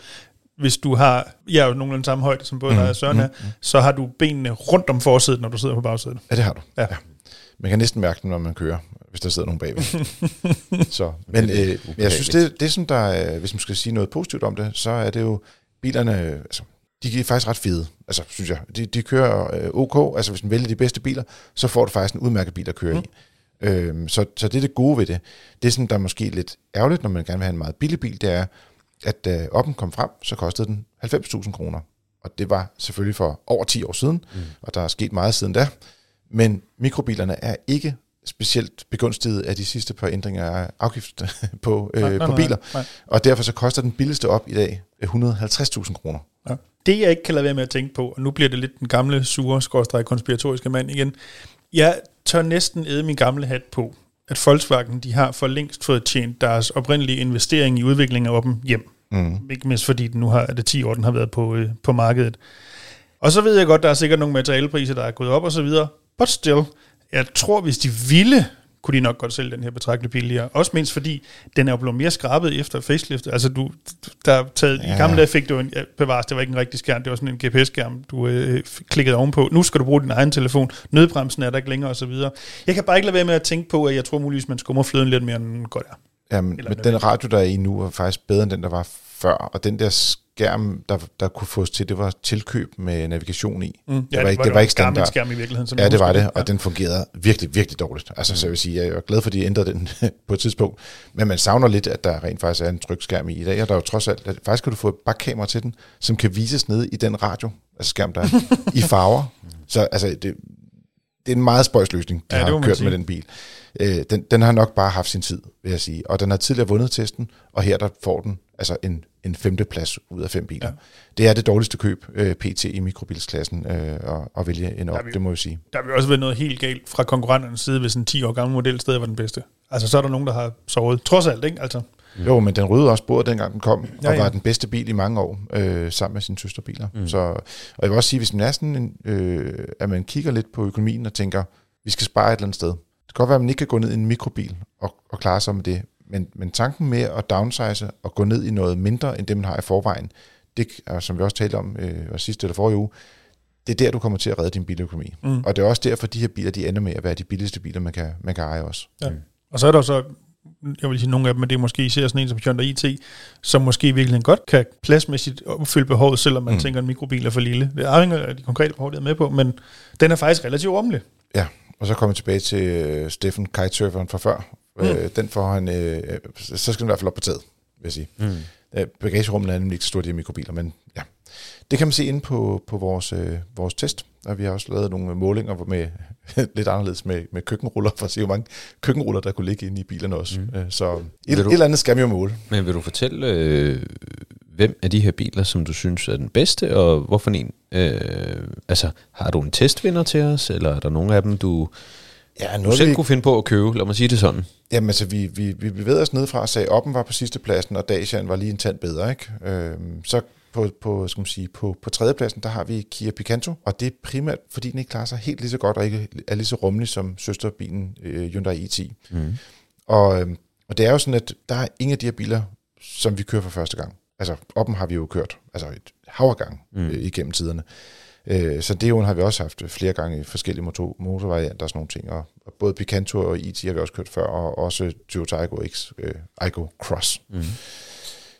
hvis du har, jeg er jo nogenlunde samme højde som både mm, dig og Søren her, så har du benene rundt om forsædet, når du sidder på bagsædet. Ja, det har du. Ja. Man kan næsten mærke det, når man kører, hvis der sidder nogen bagved. så, men øh, jeg synes, det, det som der, er- hvis man skal sige noget positivt om det, så er det jo, bilerne, altså, de er faktisk ret fede, altså, synes jeg. De, de kører øh, ok, altså hvis man vælger de bedste biler, så får du faktisk en udmærket bil at køre mm. i. Øhm, så, så det er det gode ved det. Det, som der er måske lidt ærgerligt, når man gerne vil have en meget billig bil, det er, at da Oppen kom frem, så kostede den 90.000 kroner. Og det var selvfølgelig for over 10 år siden, mm. og der er sket meget siden da. Men mikrobilerne er ikke specielt begunstiget af de sidste par ændringer af afgift på, øh, Nej, nej, på nej, biler. nej. Og derfor så koster den billigste op i dag øh, 150.000 kroner. Ja. Det jeg ikke kan lade være med at tænke på, og nu bliver det lidt den gamle, sure, skorstræk konspiratoriske mand igen. Jeg tør næsten æde min gamle hat på, at Volkswagen de har for længst fået tjent deres oprindelige investering i udvikling af dem hjem. Mm. Ikke mindst fordi den nu har, det 10 år, den har været på, øh, på markedet. Og så ved jeg godt, der er sikkert nogle materialepriser, der er gået op og så videre. But still, jeg tror, hvis de ville, kunne de nok godt sælge den her betragteligt billigere. Også mindst fordi, den er jo blevet mere skrabet efter facelift. Altså, du, der er taget, ja. i gamle dage fik du en, ja, bevares, det var ikke en rigtig skærm, det var sådan en GPS-skærm, du øh, fik klikket ovenpå. Nu skal du bruge din egen telefon. Nødbremsen er der ikke længere, videre. Jeg kan bare ikke lade være med at tænke på, at jeg tror muligvis, man skummer fløden lidt mere, end den godt er. Jamen, men den radio, der er i nu, er faktisk bedre end den, der var før. Og den der skærm, der, der kunne fås til, det var tilkøb med navigation i. Mm. det, var ikke, det var ikke en gammel standard. skærm i virkeligheden. Som Ja, det var det, og den fungerede virkelig, virkelig dårligt. Altså, så jeg vil sige, jeg er glad for, at de ændrede den på et tidspunkt. Men man savner lidt, at der rent faktisk er en trykskærm i i dag, og der er jo trods alt, at faktisk kan du få et bakkamera til den, som kan vises nede i den radio, altså skærm, der er i farver. Så altså, det, det er en meget spøjs løsning, de Ja, ja, det har kørt sige. med den bil. Øh, den, den har nok bare haft sin tid, vil jeg sige. Og den har tidligere vundet testen, og her der får den altså en, en femte plads ud af fem biler. Ja. Det er det dårligste køb, øh, PT i mikrobilsklassen, øh, at, at vælge en op, vi- det må jeg sige. Der vil også være noget helt galt fra konkurrenternes side, hvis en 10 år gammel model stadig var den bedste. Altså, så er der nogen, der har sovet. Trods alt, ikke? Altså, Mm. Jo, men den ryddede også bordet, dengang den kom, Ja, og ja. var den bedste bil i mange år, øh, sammen med sine søsterbiler. Mm. Så, og jeg vil også sige, hvis man er sådan, en, øh, at man kigger lidt på økonomien og tænker, vi skal spare et eller andet sted. Det kan godt være, at man ikke kan gå ned i en mikrobil og, og klare sig med det, men, men tanken med at downsize og gå ned i noget mindre, end det man har i forvejen, det er, som vi også talte om øh, sidste eller forrige uge, det er der, du kommer til at redde din biløkonomi. Mm. Og det er også derfor, de her biler, de ender med at være de billigste biler, man kan, man kan eje også. ja. Og så er der så, jeg vil sige nogle af dem, men det er måske især sådan en som Hyundai IT, som måske i virkeligheden godt kan pladsmæssigt opfylde behovet, selvom man mm. tænker, at en mikrobil er for lille. Det afhænger af de konkrete behov, der er med på, men den er faktisk relativt rummelig. Ja, og så kommer vi tilbage til øh, Steffen kitesurferen fra før. Mm. Øh, den får han, øh, så skal den i hvert fald op på taget, vil jeg sige. Mm. Øh, bagagerummet er nemlig ikke så stort i mikrobiler, men ja. Det kan man se inde på, på vores, øh, vores test, og vi har også lavet nogle målinger hvor med lidt anderledes med, med køkkenruller, for at se, hvor mange køkkenruller, der kunne ligge inde i bilerne også. Mm. Øh, så et, du- et eller andet skal vi jo måle. Men vil du fortælle, øh, hvem af de her biler, som du synes er den bedste, og hvorfor en? Øh, altså, har du en testvinder til os, eller er der nogle af dem, du, Ja, du noget selv vi, kunne finde på at købe? Lad mig sige det sådan. Jamen altså, vi, vi, vi bevægede os nedefra og sagde, Oppen var på sidste pladsen, og Daciaen var lige en tand bedre. Ikke? Øhm, så på, på, skal man sige, på, på tredjepladsen, der har vi Kia Picanto, og det er primært, fordi den ikke klarer sig helt lige så godt, og ikke er lige så rummelig som søsterbilen øh, Hyundai i10. Mm. Og, øhm, og det er jo sådan, at der er ingen af de her biler, som vi kører for første gang. Altså, Oppen har vi jo kørt, altså et hav gang mm. øh, igennem tiderne. Øh, så Deoen har vi også haft flere gange i forskellige motor, motorvarianter og sådan nogle ting. Og, og både Picanto og IT har vi også kørt før, og også Toyota Aygo X, øh, Aygo Cross. Mm.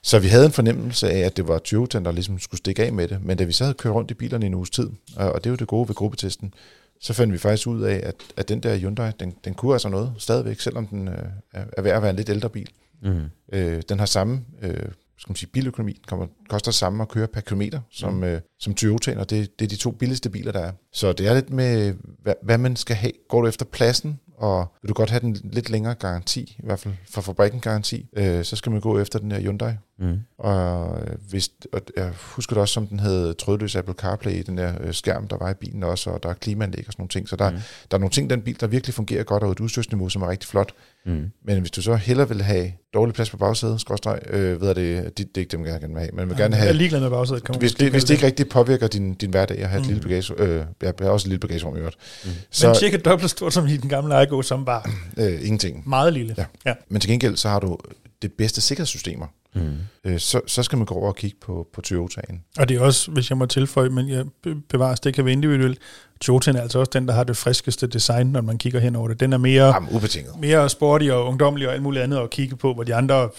Så vi havde en fornemmelse af, at det var Toyota, der ligesom skulle stikke af med det. Men da vi så havde kørt rundt i bilerne i en uges tid, og, og det er jo det gode ved gruppetesten, så fandt vi faktisk ud af, at, at den der Hyundai, den, den kunne altså noget stadigvæk, selvom den øh, er, er ved at være en lidt ældre bil. Mm. Øh, den har samme øh, skal man sige, biløkonomi. Den kommer, koster samme at køre per kilometer som, mm. øh, som Toyota, og det, det er de to billigste biler, der er. Så det er lidt med, hvad, hvad man skal have. Går du efter pladsen, og vil du godt have den lidt længere garanti, i hvert fald for fabrikken garanti, øh, så skal man gå efter den her Hyundai. Mm. Og, øh, hvis, og jeg husker det også, som den havde trådløs Apple CarPlay i den der øh, skærm, der var i bilen også, og der er klimaanlæg og sådan nogle ting. Så der, mm. der er nogle ting i den bil, der virkelig fungerer godt, og et udstyrsniveau, som er rigtig flot. Mm. Men hvis du så hellere vil have dårlig plads på bagsædet, skråstreg, øh, ved jeg det, det, det er ikke dem, jeg gerne vil have, men vil gerne Jeg er have, ligeglad med bagsædet. Kan hvis det, hvis det ikke rigtig påvirker din, din hverdag at have et Mm. lille bagage, øh, jeg har også et lille bagagerum i øvrigt, mm. Men så cirka dobbelt stort som i den gamle Aygo, som var øh, ingenting. meget lille. Ja. ja. Men til gengæld så har du det bedste sikkerhedssystemer, Mm. øh, så, så skal man gå over og kigge på, på Toyotaen. Og det er også, hvis jeg må tilføje, men jeg be- bevares, det kan være individuelt. Toyotaen er altså også den, der har det friskeste design, når man kigger hen over det. Den er mere, Jamen, ubetinget. mere sporty og ungdommelig og alt muligt andet at kigge på, hvor de andre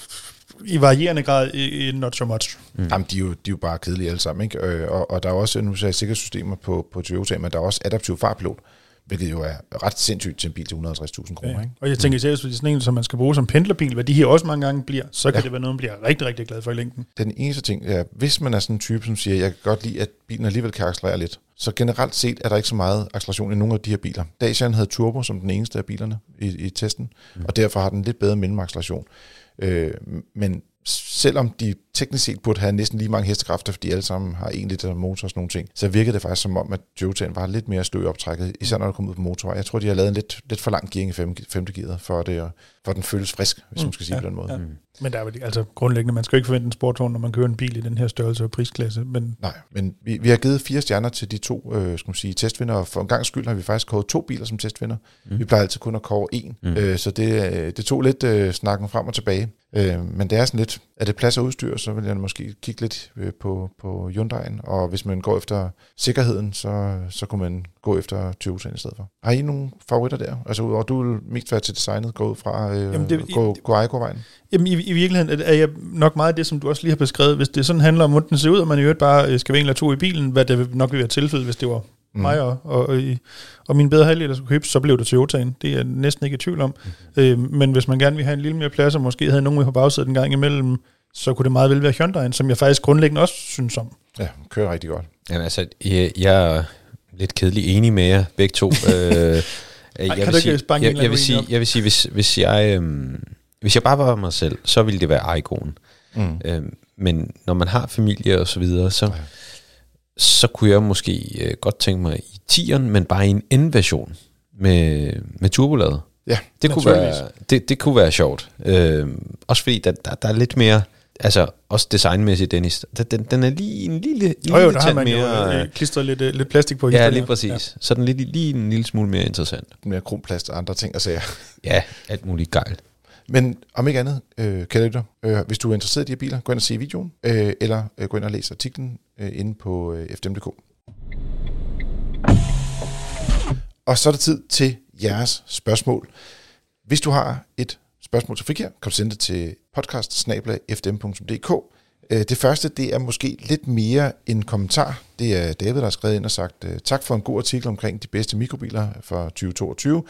i varierende grad i, i not so much. Mm. Jamen, de er, jo, de er jo bare kedelige alle sammen, ikke? Øh, og, og der er også, nu sagde jeg sikkerhedssystemer på, på Toyota, men der er også adaptiv fartpilot, hvilket jo er ret sindssygt til en bil til 150.000 kroner, Ja. ikke? Og jeg tænker især, hvis det er sådan en, som man skal bruge som pendlerbil, hvad de her også mange gange bliver, så kan Ja. det være noget, man bliver rigtig, rigtig glad for i længden. Den eneste ting er, hvis man er sådan en type, som siger, jeg kan godt lide, at bilen alligevel kan accelerere lidt, så generelt set er der ikke så meget acceleration i nogle af de her biler. Dacian havde turbo som den eneste af bilerne i, i testen, mm. og derfor har den lidt bedre mellemaceleration. Øh, men selvom de teknisk set burde have næsten lige mange hestekræfter, fordi alle sammen har en liter motor og sådan nogle ting, så virkede det faktisk som om, at Toyotaen var lidt mere slø i optrækket, især når det kom ud på motorvej. Jeg tror, de har lavet en lidt, lidt for lang gearing i fem, femte gear, for, det, for at den føles frisk, hvis man skal sige ja, på den måde. ja. Men der er vel, altså grundlæggende, man skal jo ikke forvente en sportvogn, når man kører en bil i den her størrelse og prisklasse, men Nej, men vi, vi har givet fire stjerner til de to øh, skal man sige, testvinder, og for en gang skyld har vi faktisk kåret to biler som testvinder. Mm. Vi plejer altid kun at kåre en, mm. øh, så det, øh, det tog lidt øh, snakken frem og tilbage. Øh, men det er sådan lidt, er det plads og udstyr, så vil jeg måske kigge lidt øh, på, på Hyundai'en, og hvis man går efter sikkerheden, så, så kunne man gå efter Toyota'en i stedet for. Har I nogle favoritter der? Altså udover, du vil mest være til designet, gå ud fra øh, Jamen, det- gå, gå Aiko-vejen? Jamen, i, i virkeligheden er jeg nok meget det, som du også lige har beskrevet. Hvis det sådan handler om, hvordan den ser ud, og man i øvrigt bare øh, skal være en eller to i bilen, hvad det nok vil være tilfældet, hvis det var mm. mig og, og, og, min bedre halvdel, der skulle købe, så blev det Toyotaen. Det er jeg næsten ikke i tvivl om. Mm. Øh, men hvis man gerne vil have en lille mere plads, og måske havde nogen med på bagsædet en gang imellem, så kunne det meget vel være Hyundai'en, som jeg faktisk grundlæggende også synes om. Ja, kører rigtig godt. Jamen altså, jeg, jeg er lidt kedelig enig med jer, begge to. øh, jeg, kan du vil ikke sige, jeg, jeg, vil sige, jeg vil sige, hvis, hvis jeg... Øhm, hvis jeg bare var mig selv, så ville det være Aigoen. Mm. Øhm, men når man har familie og så videre, så, Ja. så kunne jeg måske øh, godt tænke mig i 10'eren, men bare i en N-version med, med turbolader. Ja, Det kunne, være, det, det kunne være sjovt. Øhm, også fordi der, der, der er lidt mere, altså også designmæssigt, Dennis, den, den, den er lige en lille, lille Og jo, der har man mere, jo øh, klistret lidt, øh, lidt plastik på. Ja, lige præcis. Ja. Så den er lige, lige en lille smule mere interessant. mere kromplast og andre ting at sige. Ja, alt muligt gejl. Men om ikke andet, øh, kan lytter, øh, hvis du er interesseret i de her biler, gå ind og se videoen, øh, eller øh, gå ind og læs artiklen øh, inde på øh, fdm.dk. Og så er det tid til jeres spørgsmål. Hvis du har et spørgsmål til Frikir, kan du sende det til podcast det første, det er måske lidt mere en kommentar. Det er David, der har skrevet ind og sagt, øh, tak for en god artikel omkring de bedste mikrobiler for 2022.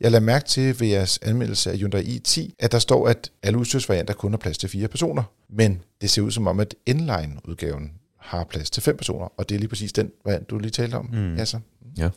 Jeg lader mærke til ved jeres anmeldelse af Hyundai i10, at der står, at alle udstyrsvarianter kun har plads til fire personer. Men det ser ud som om, at N-Line-udgaven har plads til fem personer, og det er lige præcis den variant, du lige talte om. Mm. Ja, så. Ja.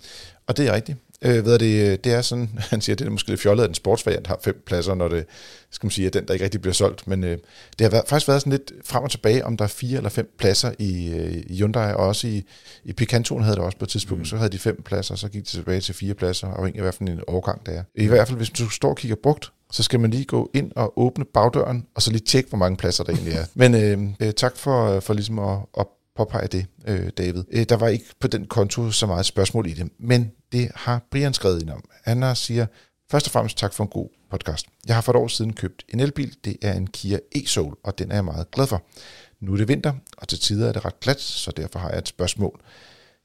Og det er rigtigt. Øh, ved det, det er sådan, han siger, det er måske lidt fjollet, at en sportsvariant har fem pladser, når det, skal man sige, er den, der ikke rigtig bliver solgt. Men øh, det har været, faktisk været sådan lidt frem og tilbage, om der er fire eller fem pladser i, øh, i Hyundai, og også i, i Picantoen havde det også på et tidspunkt. Mm. Så havde de fem pladser, så gik de tilbage til fire pladser, afhængig af, for en overgang det er. I hvert fald, hvis du står og kigger brugt, så skal man lige gå ind og åbne bagdøren, og så lige tjekke, hvor mange pladser der egentlig er. Men øh, øh, tak for, for ligesom at, at påpege det, øh, David. Øh, der var ikke på den konto så meget spørgsmål i det, men det har Brian skrevet ind om. Han har siger, først og fremmest tak for en god podcast. Jeg har for et år siden købt en elbil. Det er en Kia e-Soul, og den er jeg meget glad for. Nu er det vinter, og til tider er det ret glat, så derfor har jeg et spørgsmål.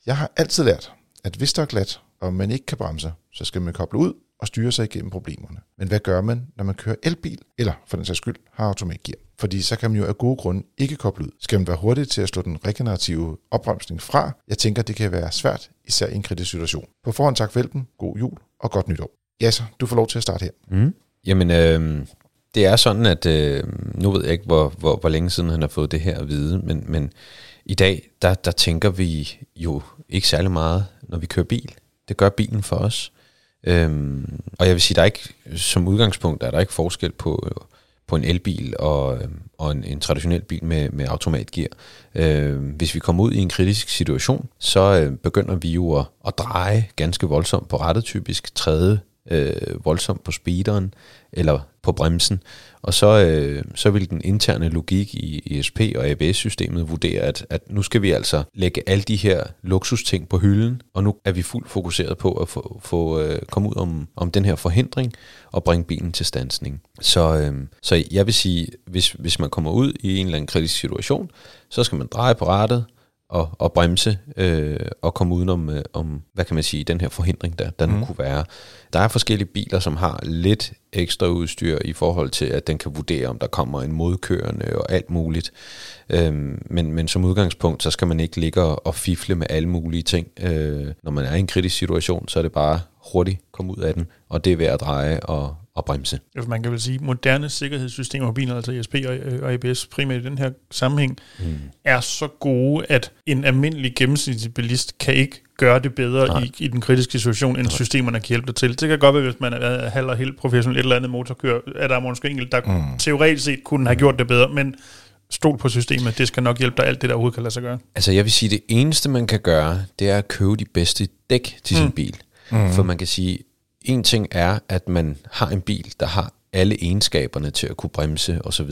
Jeg har altid lært, at hvis der er glat, og man ikke kan bremse, så skal man koble ud og styre sig igennem problemerne. Men hvad gør man, når man kører elbil, eller for den sags skyld har automatgear? Fordi så kan man jo af gode grunde ikke koble ud. Skal man være hurtig til at slå den regenerative opbremsning fra? Jeg tænker, det kan være svært, især i en kritisk situation. På forhånd tak for hjælpen, god jul og godt nytår. Ja, så du får lov til at starte her. Mm. Jamen, øh, det er sådan, at øh, nu ved jeg ikke, hvor, hvor, hvor længe siden han har fået det her at vide, men, men i dag, der, der tænker vi jo ikke særlig meget, når vi kører bil. Det gør bilen for os. Øhm, og jeg vil sige, der er ikke, som udgangspunkt er der ikke forskel på, øh, på en elbil og, øhm, og en, en traditionel bil med, med automatgear. Øh, hvis vi kommer ud i en kritisk situation, så øh, begynder vi jo at, at dreje ganske voldsomt på rettet, typisk tredje øh, voldsomt på speederen eller på bremsen, og så, øh, så vil den interne logik i ESP og ABS-systemet vurdere, at, at nu skal vi altså lægge alle de her luksusting på hylden, og nu er vi fuldt fokuseret på at få, få øh, komme ud om, om den her forhindring og bringe bilen til standsning. Så, øh, så jeg vil sige, hvis, hvis man kommer ud i en eller anden kritisk situation, så skal man dreje på rattet, og, og bremse øh, og komme udenom, øh, om, hvad kan man sige, den her forhindring, der, der mm. nu kunne være. Der er forskellige biler, som har lidt ekstra udstyr i forhold til, at den kan vurdere, om der kommer en modkørende og alt muligt. Øhm, men, men som udgangspunkt, så skal man ikke ligge og fifle med alle mulige ting. Øh, når man er i en kritisk situation, så er det bare hurtigt komme ud af den, og det er ved at dreje og, og bremse. Man kan vel sige, at moderne sikkerhedssystemer biler, altså ESP og ABS primært i den her sammenhæng, mm. er så gode, at en almindelig gennemsnitlig bilist kan ikke gøre det bedre i, i den kritiske situation, end Nej. systemerne kan hjælpe dig til. Det kan godt være, hvis man er halv og helt professionel et eller andet motorkører, at der er måske enkelt, der mm. teoretisk set kunne have gjort det bedre, men stol på systemet, det skal nok hjælpe dig alt det, der overhovedet kan lade sig gøre. Altså jeg vil sige, det eneste man kan gøre, det er at købe de bedste dæk til mm. sin bil. Mm. For man kan sige, en ting er, at man har en bil, der har alle egenskaberne til at kunne bremse osv.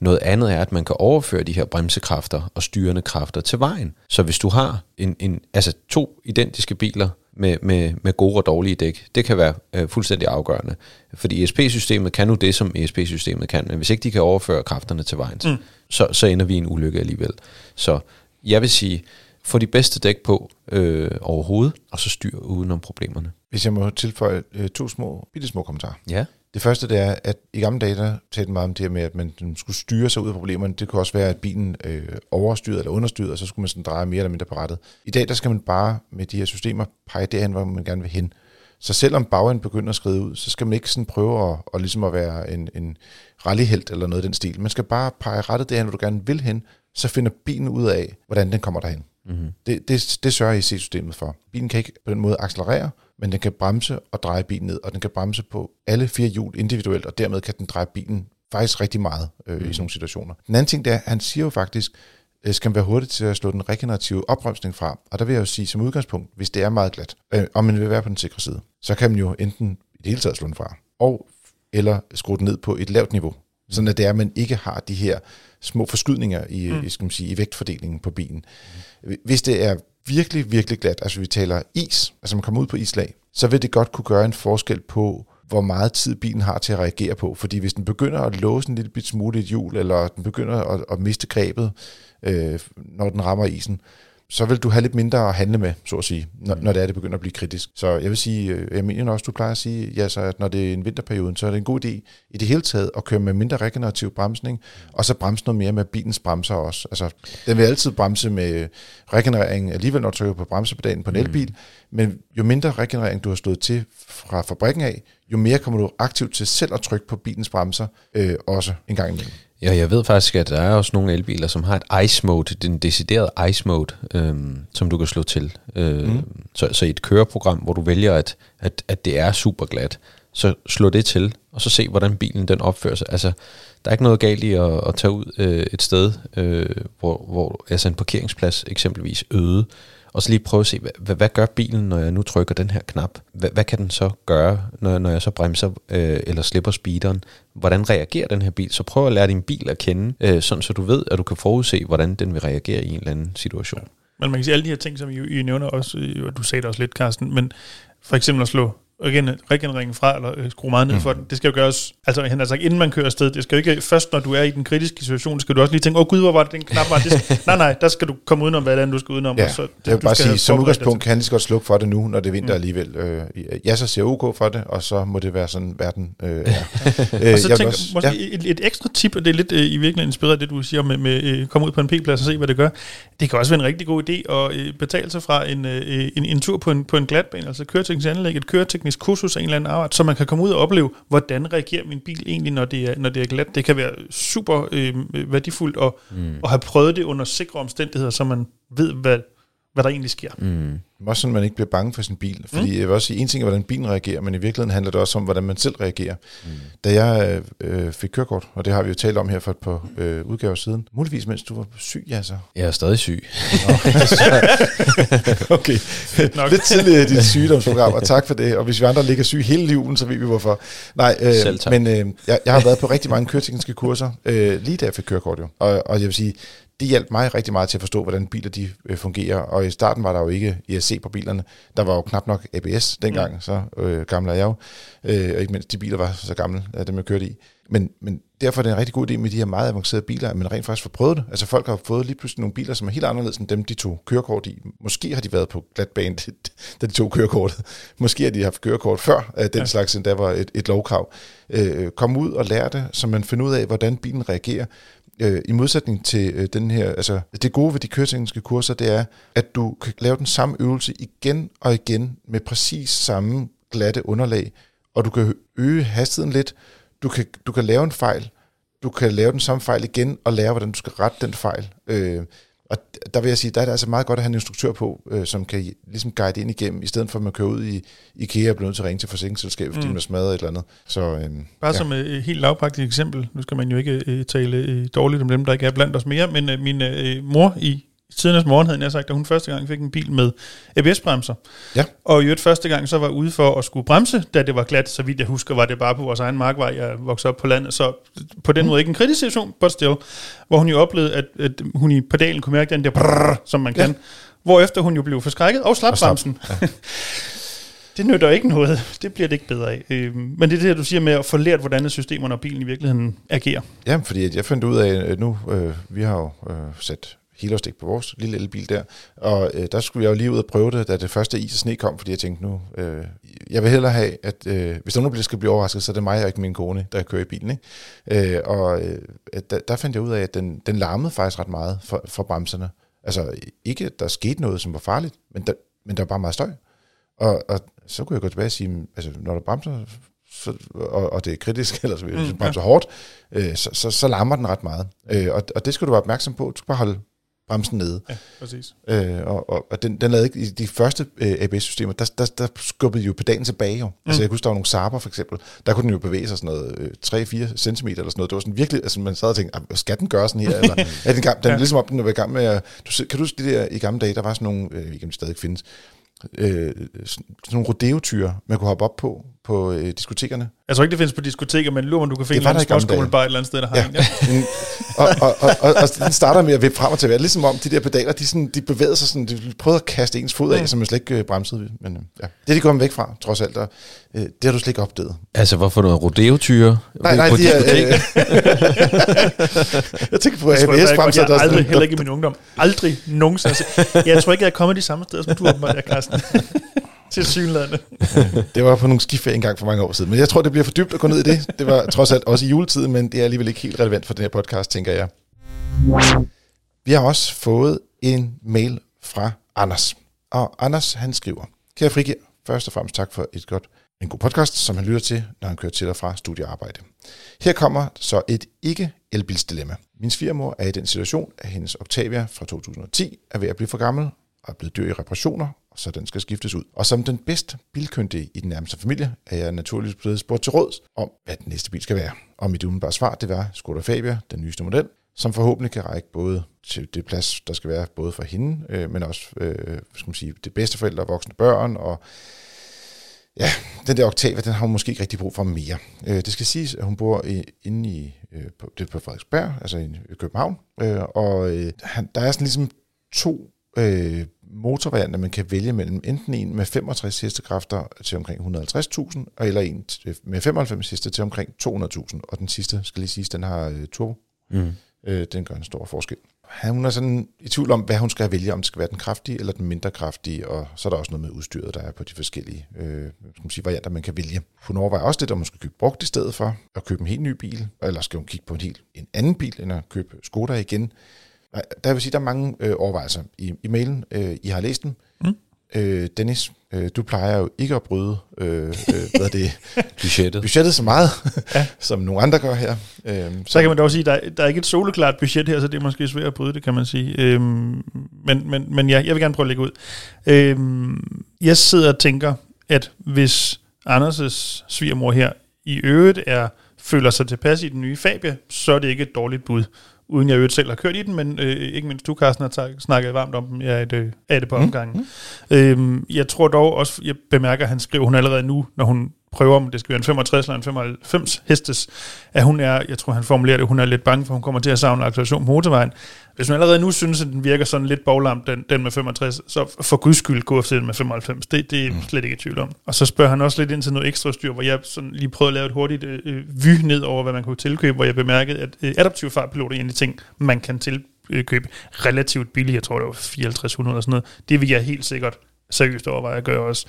Noget andet er, at man kan overføre de her bremsekræfter og styrende kræfter til vejen. Så hvis du har en, en, altså to identiske biler med, med, med gode og dårlige dæk, det kan være øh, fuldstændig afgørende. Fordi ESP-systemet kan nu det, som ESP-systemet kan, men hvis ikke de kan overføre kræfterne til vejen, mm. så, så ender vi i en ulykke alligevel. Så jeg vil sige, få de bedste dæk på øh, overhovedet, og så styr udenom problemerne. Hvis jeg må tilføje øh, to små, bitte små kommentarer. Ja. Det første det er, at i gamle dage, der talte man om det her med, at man skulle styre sig ud af problemerne. Det kunne også være, at bilen øh, overstyrede eller understyrede, og så skulle man sådan dreje mere eller mindre på rettet. I dag, der skal man bare med de her systemer pege derhen, hvor man gerne vil hen. Så selvom bagenden begynder at skride ud, så skal man ikke sådan prøve at, at, ligesom at være en, en rallyhelt eller noget af den stil. Man skal bare pege rettet derhen, hvor du gerne vil hen, så finder bilen ud af, hvordan den kommer derhen. Mm-hmm. Det, det, det sørger IC-systemet for. Bilen kan ikke på den måde accelerere, men den kan bremse og dreje bilen ned, og den kan bremse på alle fire hjul individuelt, og dermed kan den dreje bilen faktisk rigtig meget øh, mm. i sådan nogle situationer. Den anden ting, det er, han siger jo faktisk, skal man være hurtig til at slå den regenerative opbremsning fra. Og der vil jeg jo sige, som udgangspunkt, hvis det er meget glat, øh, og man vil være på den sikre side, så kan man jo enten i det hele taget slå den fra, og eller skrue den ned på et lavt niveau, sådan at det er, at man ikke har de her små forskydninger i, mm. skal man sige, i vægtfordelingen på bilen. Hvis det er virkelig, virkelig glat, altså vi taler is, altså man kommer ud på islag, så vil det godt kunne gøre en forskel på, hvor meget tid bilen har til at reagere på. Fordi hvis den begynder at låse en lille bit smule i et hjul, eller den begynder at, at miste grebet, øh, når den rammer isen, så vil du have lidt mindre at handle med, så at sige, når, mm. når det er, det begynder at blive kritisk. Så jeg vil sige, øh, jeg mener også, du plejer at sige, ja, så at når det er en vinterperiode, så er det en god idé i det hele taget at køre med mindre regenerativ bremsning, og så bremse noget mere med bilens bremser også. Altså, den vil altid bremse med regenerering alligevel, når du trykker på bremsepedalen på en mm. elbil, men jo mindre regenerering du har stået til fra fabrikken af, jo mere kommer du aktivt til selv at trykke på bilens bremser, øh, også en gang imellem. Ja, jeg ved faktisk, at der er også nogle elbiler, som har et ice mode, den deciderede ice mode, øhm, som du kan slå til. Øh, mm. så, så i et køreprogram, hvor du vælger, at, at, at det er super glat, så slå det til, og så se, hvordan bilen den opfører sig. Altså, der er ikke noget galt i at, at tage ud øh, et sted, øh, hvor, hvor altså en parkeringsplads eksempelvis øde, og så lige prøve at se, hvad, hvad gør bilen, når jeg nu trykker den her knap? Hvad, hvad kan den så gøre, når, når jeg så bremser øh, eller slipper speederen? Hvordan reagerer den her bil? Så prøv at lære din bil at kende, øh, sådan så du ved, at du kan forudse, hvordan den vil reagere i en eller anden situation. Ja. Men man kan sige, alle de her ting, som I, I nævner også, øh, og du sagde det også lidt, Carsten, men for eksempel at slå regenereringen fra, eller øh, skrue meget ned mm. for den. Det skal jo gøres, altså han har sagt, inden man kører afsted. Det skal jo ikke, først når du er i den kritiske situation, skal du også lige tænke, åh oh, gud, hvor var det den knap var. Det skal, nej, nej, der skal du komme udenom, hvad det er, du skal udenom. Ja, og så, det, jeg vil bare sige, som udgangspunkt kan han lige så godt slukke for det nu, når det er vinter mm. alligevel. Øh, jeg så ser OK for det, og så må det være sådan, verden øh, er. øh, og så tænker også, måske ja. et, et, ekstra tip, og det er lidt øh, i virkeligheden inspireret af det, du siger med, med øh, komme ud på en P-plads og se, hvad det gør. Det kan også være en rigtig god idé at øh, betale sig fra en, øh, en, en tur på en, på en glatbane, altså køreteknisk anlæg, et køreteknisk kursus af en eller anden art, som man kan komme ud og opleve, hvordan reagerer min bil egentlig, når det er, når det er glat. Det kan være super øh, værdifuldt at, mm. at have prøvet det under sikre omstændigheder, så man ved, hvad, hvad der egentlig sker. Mm. Også sådan, at man ikke bliver bange for sin bil. Fordi mm. jeg vil også sige, en ting er, hvordan bilen reagerer, men i virkeligheden handler det også om, hvordan man selv reagerer. Mm. Da jeg øh, fik kørekort, og det har vi jo talt om her for et par øh, udgaver siden, muligvis mens du var syg, ja så. Jeg er stadig syg. okay, Nok. lidt tidligere i dit sygdomsprogram, og tak for det. Og hvis vi andre ligger syge hele julen, så ved vi hvorfor. Nej, Selv øh, tak. men øh, jeg, jeg har været på rigtig mange køretekniske kurser, øh, lige da jeg fik kørekort jo. Og, og jeg vil sige, det hjalp mig rigtig meget til at forstå, hvordan biler de øh, fungerer. Og i starten var der jo ikke ESC på bilerne. Der var jo knap nok ABS dengang, mm. så øh, gammel er jeg jo. Øh, og ikke mindst de biler var så gamle, af dem jeg kørte i. Men, men derfor er det en rigtig god idé med de her meget avancerede biler, at man rent faktisk får prøvet det. Altså folk har fået lige pludselig nogle biler, som er helt anderledes end dem, de tog kørekort i. Måske har de været på glatbane, da de tog kørekortet. Måske har de haft kørekort før øh, den ja. slags, endda var et, et lovkrav. Øh, kom ud og lær det, så man finder ud af, hvordan bilen reagerer. Øh, I modsætning til øh, den her, altså det gode ved de køretekniske kurser, det er, at du kan lave den samme øvelse igen og igen med præcis samme glatte underlag, og du kan øge hastigheden lidt, du kan, du kan lave en fejl, du kan lave den samme fejl igen og lære, hvordan du skal rette den fejl. Øh, og der vil jeg sige, der er det altså meget godt at have en instruktør på, øh, som kan ligesom guide ind igennem, i stedet for at man kører ud i IKEA og bliver nødt til at ringe til forsikringsselskabet, fordi Mm. man er smadret et eller andet. Så, øh, Bare ja. som et øh, helt lavpraktisk eksempel, nu skal man jo ikke øh, tale øh, dårligt om dem, der ikke er blandt os mere, men øh, min øh, mor i tidernes morgen havde jeg sagt, at hun første gang fik en bil med ABS-bremser. Ja. Og i øvrigt første gang så var ude for at skulle bremse, da det var glat, så vidt jeg husker, var det bare på vores egen markvej, jeg voksede op på landet, så på den måde ikke en kritisk situation, but still, hvor hun jo oplevede, at, at hun i pedalen kunne mærke den der brrr, som man kan, ja. hvorefter hun jo blev forskrækket og slap Og slap. bremsen. Det nytter ikke noget. Det bliver det ikke bedre af. Øh, Men det er det, du siger med at få lært, hvordan systemerne og bilen i virkeligheden agerer. Ja, fordi jeg fandt ud af, at nu, øh, vi har jo øh, sat helårsdæk på vores lille elbil der, og øh, der skulle jeg jo lige ud og prøve det, da det første is og sne kom, fordi jeg tænkte nu, øh, jeg vil hellere have, at øh, hvis bliver- skal blive overrasket, så er det mig og ikke min kone, der kører i bilen. Ikke? Øh, og øh, der, der fandt jeg ud af, at den, den larmede faktisk ret meget for, for bremserne. Altså ikke, at der skete noget, som var farligt, men der, men der var bare meget støj. Og, og så kunne jeg gå tilbage og sige, altså når der bremser, så, og, og det er kritisk, eller så hvis Mm, bremser hårdt, øh, så, så, så larmer den ret meget. Øh, og, og det skal du være opmærksom på. Du skal bare holde bremsen nede. Ja, præcis. Øh, og, og, og den, den lavede ikke, i de første øh, ABS-systemer, der, der, der skubbede jo pedalen tilbage jo. Mm. Altså jeg kunne der var nogle Saber for eksempel, der kunne den jo bevæge sig sådan noget øh, 3-4 cm eller sådan noget. Det var sådan virkelig, altså man sad og tænkte, "Ah, skal den gøre sådan her? Eller, er den, gang, den er Ja. ligesom op, den var i gang med du, kan du huske det der i gamle dage, der var sådan nogle, øh, ikke om de stadig findes, øh, sådan nogle rodeotyre, man kunne hoppe op på, på øh, diskotekerne. Jeg tror ikke, det findes på diskoteker, men lurer, man, du kan finde en dage. bare et eller andet sted, der har Ja. en. Ja. Og, og, og, og, og den starter med at vippe frem og tilbage. Ligesom om de der pedaler, de, sådan, de bevægede sig sådan, de prøvede at kaste ens fod af, Mm. så man slet ikke øh, bremsede. Men øh, ja. det er de kommet væk fra, trods alt. Og, øh, det har du slet ikke opdaget. Altså, hvorfor noget rodeo-tyre? Nej, nej, på de er, øh, jeg tænker på Det tror jeg, er aldrig, heller ikke i min ungdom. Aldrig nogensinde. Jeg tror ikke, jeg er kommet de samme steder, som du åbenbart er, Carsten. Til synlædende. Det var på nogle skiferie engang for mange år siden. Men jeg tror, det bliver for dybt at gå ned i det. Det var trods alt også i juletiden, men det er alligevel ikke helt relevant for den her podcast, tænker jeg. Vi har også fået en mail fra Anders. Og Anders, han skriver, Kære Frigir, først og fremmest tak for et godt, en god podcast, som han lytter til, når han kører til og fra studiearbejde. Her kommer så et ikke-elbilsdilemma. Min svigermor er i den situation, at hendes Octavia fra 2010 er ved at blive for gammel og er blevet dyr i reparationer, så den skal skiftes ud. Og som den bedst bilkyndige i den nærmeste familie, er jeg naturligvis blevet spurgt til råds om, hvad den næste bil skal være. Og mit umiddelbare svar, det var Skoda Fabia, den nyeste model, som forhåbentlig kan række både til det plads, der skal være både for hende, øh, men også øh, hvad skal man sige, det bedste forældre og voksne børn, og ja, den der Octavia, den har hun måske ikke rigtig brug for mere. Øh, det skal siges, at hun bor i, inde i, øh, på, det er på Frederiksberg, altså i, København, øh, og øh, han, der er sådan ligesom to øh, motorvarianter, man kan vælge mellem. Enten en med 65 hestekræfter til omkring 150.000, eller en med 95 heste til omkring 200.000. Og den sidste, skal lige sige, den har øh, turbo. Mm. Øh, den gør en stor forskel. Hun er sådan i tvivl om, hvad hun skal vælge, om det skal være den kraftige eller den mindre kraftige, og så er der også noget med udstyret, der er på de forskellige øh, skal man sige, varianter, man kan vælge. Hun overvejer også lidt, om hun skal købe brugt i stedet for at købe en helt ny bil, eller skal hun kigge på en helt en anden bil, end at købe Skoda igen. Nej, Der vil sige, der er mange øh, overvejelser i, i mailen. Øh, I har læst dem. Mm. øh, Dennis, øh, du plejer jo ikke at bryde øh, øh, hvad er det, Budgettet. budgettet så meget, ja. som nogle andre gør her. Øh, Så kan man dog sige, at der, der er ikke et soloklart budget her, så det er måske svært at bryde det, kan man sige. Øhm, men, men, men ja, jeg vil gerne prøve at lægge ud. Øhm, jeg sidder og tænker, at hvis Anders' svigermor her i øvrigt er, føler sig tilpas i den nye Fabia, så er det ikke et dårligt bud. Uden jeg øvrigt selv har kørt i den, men øh, ikke mindst du, Carsten, har tak- snakket varmt om dem. Jeg er det, er det på omgangen. Mm. Øhm, jeg tror dog også, jeg bemærker, at han skriver, hun allerede nu, når hun prøver, om det skal være en 65 eller en 95 hestes, at hun er, jeg tror han formulerer det, hun er lidt bange for, at hun kommer til at savne acceleration på motorvejen. Hvis hun allerede nu synes, at den virker sådan lidt boglam, den, den med 65, så for guds skyld gå efter den med 95. Det, det er mm. slet ikke i tvivl om. Og så spørger han også lidt ind til noget ekstra styr, hvor jeg sådan lige prøvede at lave et hurtigt øh, vy ned over, hvad man kunne tilkøbe, hvor jeg bemærkede, at øh, adaptiv fartpilot er en af de ting, man kan tilkøbe relativt billigt. Jeg tror, det var 5400 og sådan noget. Det vil jeg helt sikkert seriøst overveje at gøre også.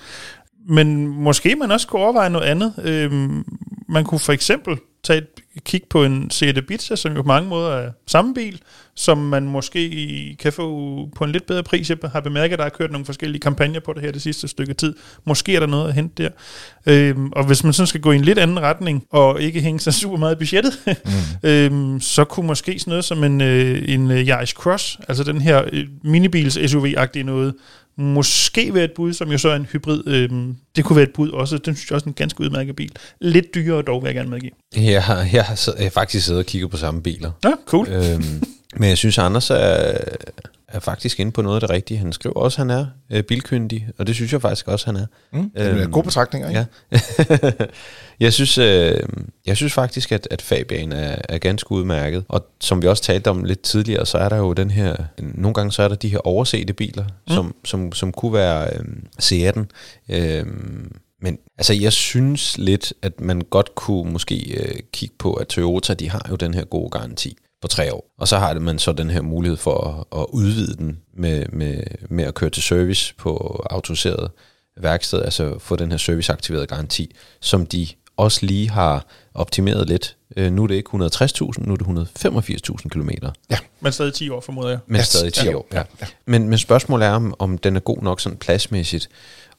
Men måske man også kunne overveje noget andet. Øhm, man kunne for eksempel tage et kig på en Seat Ibiza, som jo på mange måder er samme bil, som man måske kan få på en lidt bedre pris. Jeg har bemærket, at der er kørt nogle forskellige kampagner på det her det sidste stykke tid. Måske er der noget at hente der. Øhm, og hvis man sådan skal gå i en lidt anden retning, og ikke hænge sig super meget i budgettet, mm. øhm, så kunne måske sådan noget som en, øh, en øh, Yaris Cross, altså den her øh, minibils SUV-agtige noget, måske være et bud, som jo så er en hybrid. Øhm, det kunne være et bud også. Den synes jeg også er en ganske udmærket bil. Lidt dyrere dog, vil jeg gerne medgive. Jeg har, jeg har, jeg har faktisk siddet og kigget på samme biler. Ja, cool. øhm, men jeg synes, Anders er, er faktisk inde på noget af det rigtige. Han skriver også, at han er øh, bilkyndig, og det synes jeg faktisk også, han er. Mm, det er Øhm, gode betragtninger, ikke? Ja. jeg, synes, øh, jeg synes faktisk, at, at Fabian er, er ganske udmærket. Og som vi også talte om lidt tidligere, så er der jo den her... Nogle gange så er der de her oversete biler, mm. som, som, som kunne være øh, Seat'en. Øh, men altså, jeg synes lidt, at man godt kunne måske øh, kigge på, at Toyota, de har jo den her gode garanti på tre år. Og så har det man så den her mulighed for at, at udvide den med, med, med at køre til service på autoriseret værksted, altså få den her serviceaktiverede garanti, som de også lige har optimeret lidt. Øh, nu er det ikke 160.000, nu er det 185.000 kilometer, Men stadig 10 år, formoder jeg. men Ja, stadig 10 ja, år. ja, Ja. Men, men spørgsmålet er, om, om den er god nok sådan pladsmæssigt.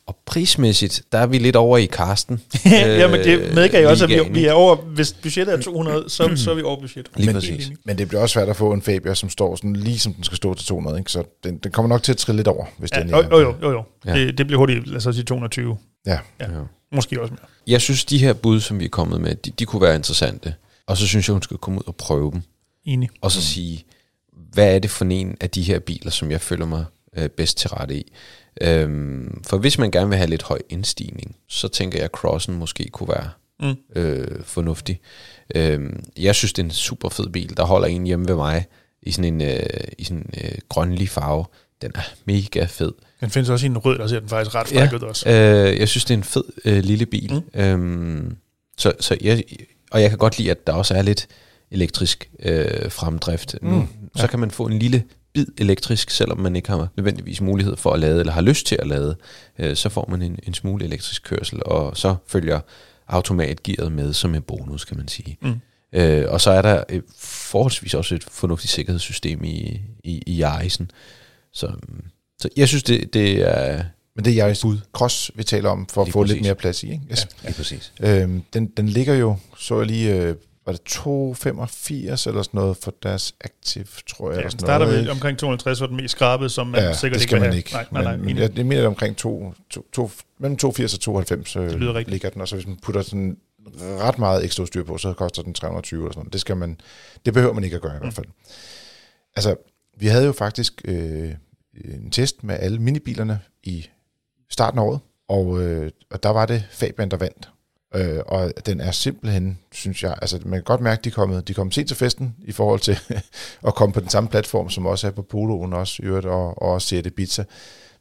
Og prismæssigt, der er vi lidt over i Karsten. ja, men det medgav jeg også, at vi, vi er over, hvis budgettet er 200, så, så er vi over budget. Lige Men- præcis. Men det bliver også svært at få en Fabia, som står sådan lige som den skal stå til 200, ikke? så den, den kommer nok til at trille lidt over, hvis Ja, den jo, jo, jo, jo. jo. Ja. Det, det bliver hurtigt, lad os sige 220. Ja. Ja. Måske også mere. Jeg synes, de her bud, som vi er kommet med, de, de kunne være interessante. Og så synes jeg, hun skal komme ud og prøve dem. Enig. Og så sige, hvad er det for en af de her biler, som jeg føler mig øh, bedst til rette i. Øhm, for hvis man gerne vil have lidt høj indstigning, så tænker jeg, at Crossen måske kunne være Mm. øh, fornuftig. Øhm, jeg synes, det er en super fed bil, der holder en hjemme ved mig i sådan en, øh, i sådan en øh, grønlig farve. Den er mega fed. Den findes også i en rød, der ser den faktisk ret Ja. fræk ud også. Øh, jeg synes, det er en fed øh, lille bil. Mm. Øhm, så, så jeg, og jeg kan godt lide, at der også er lidt elektrisk øh, fremdrift. Mm. Nu, så kan man få en lille bid elektrisk, selvom man ikke har nødvendigvis mulighed for at lade, eller har lyst til at lade. Øh, så får man en, en smule elektrisk kørsel, og så følger automatgearet med som en bonus, kan man sige. Mm. Øh, og så er der øh, forholdsvis også et fornuftigt sikkerhedssystem i, i, i Yaris'en. Så, så jeg synes, det, det er Men det er Yaris Cross, vi taler om, for at Lige få lidt præcis. mere plads i. Ikke? Yes. lige præcis. Øhm, den, den ligger jo, så jeg lige, øh, var det 2,85 eller sådan noget for deres Active, tror jeg. Ja, den starter noget, med omkring 250, og den mest skrabet, som man Ja, sikkert det ikke skal vil man ikke. Nej, nej, nej. men, enig. jeg, jeg mener, omkring to, to, to, mellem 82 og 92 øh, Det lyder rigtigt. ligger den, og så hvis man putter sådan ret meget ekstra udstyr på, så koster den 320 eller sådan noget. Det, skal man, det behøver man ikke at gøre i hvert fald. Altså, vi havde jo faktisk øh, en test med alle minibilerne i starten af året, og, øh, og der var det Fabian, der vandt. Øh, og den er simpelthen, synes jeg, altså man kan godt mærke, at de er kommet, de er kommet sent til festen i forhold til at komme på den samme platform, som også er på Poloen også, i øvrigt, og, og også Seat Ibiza.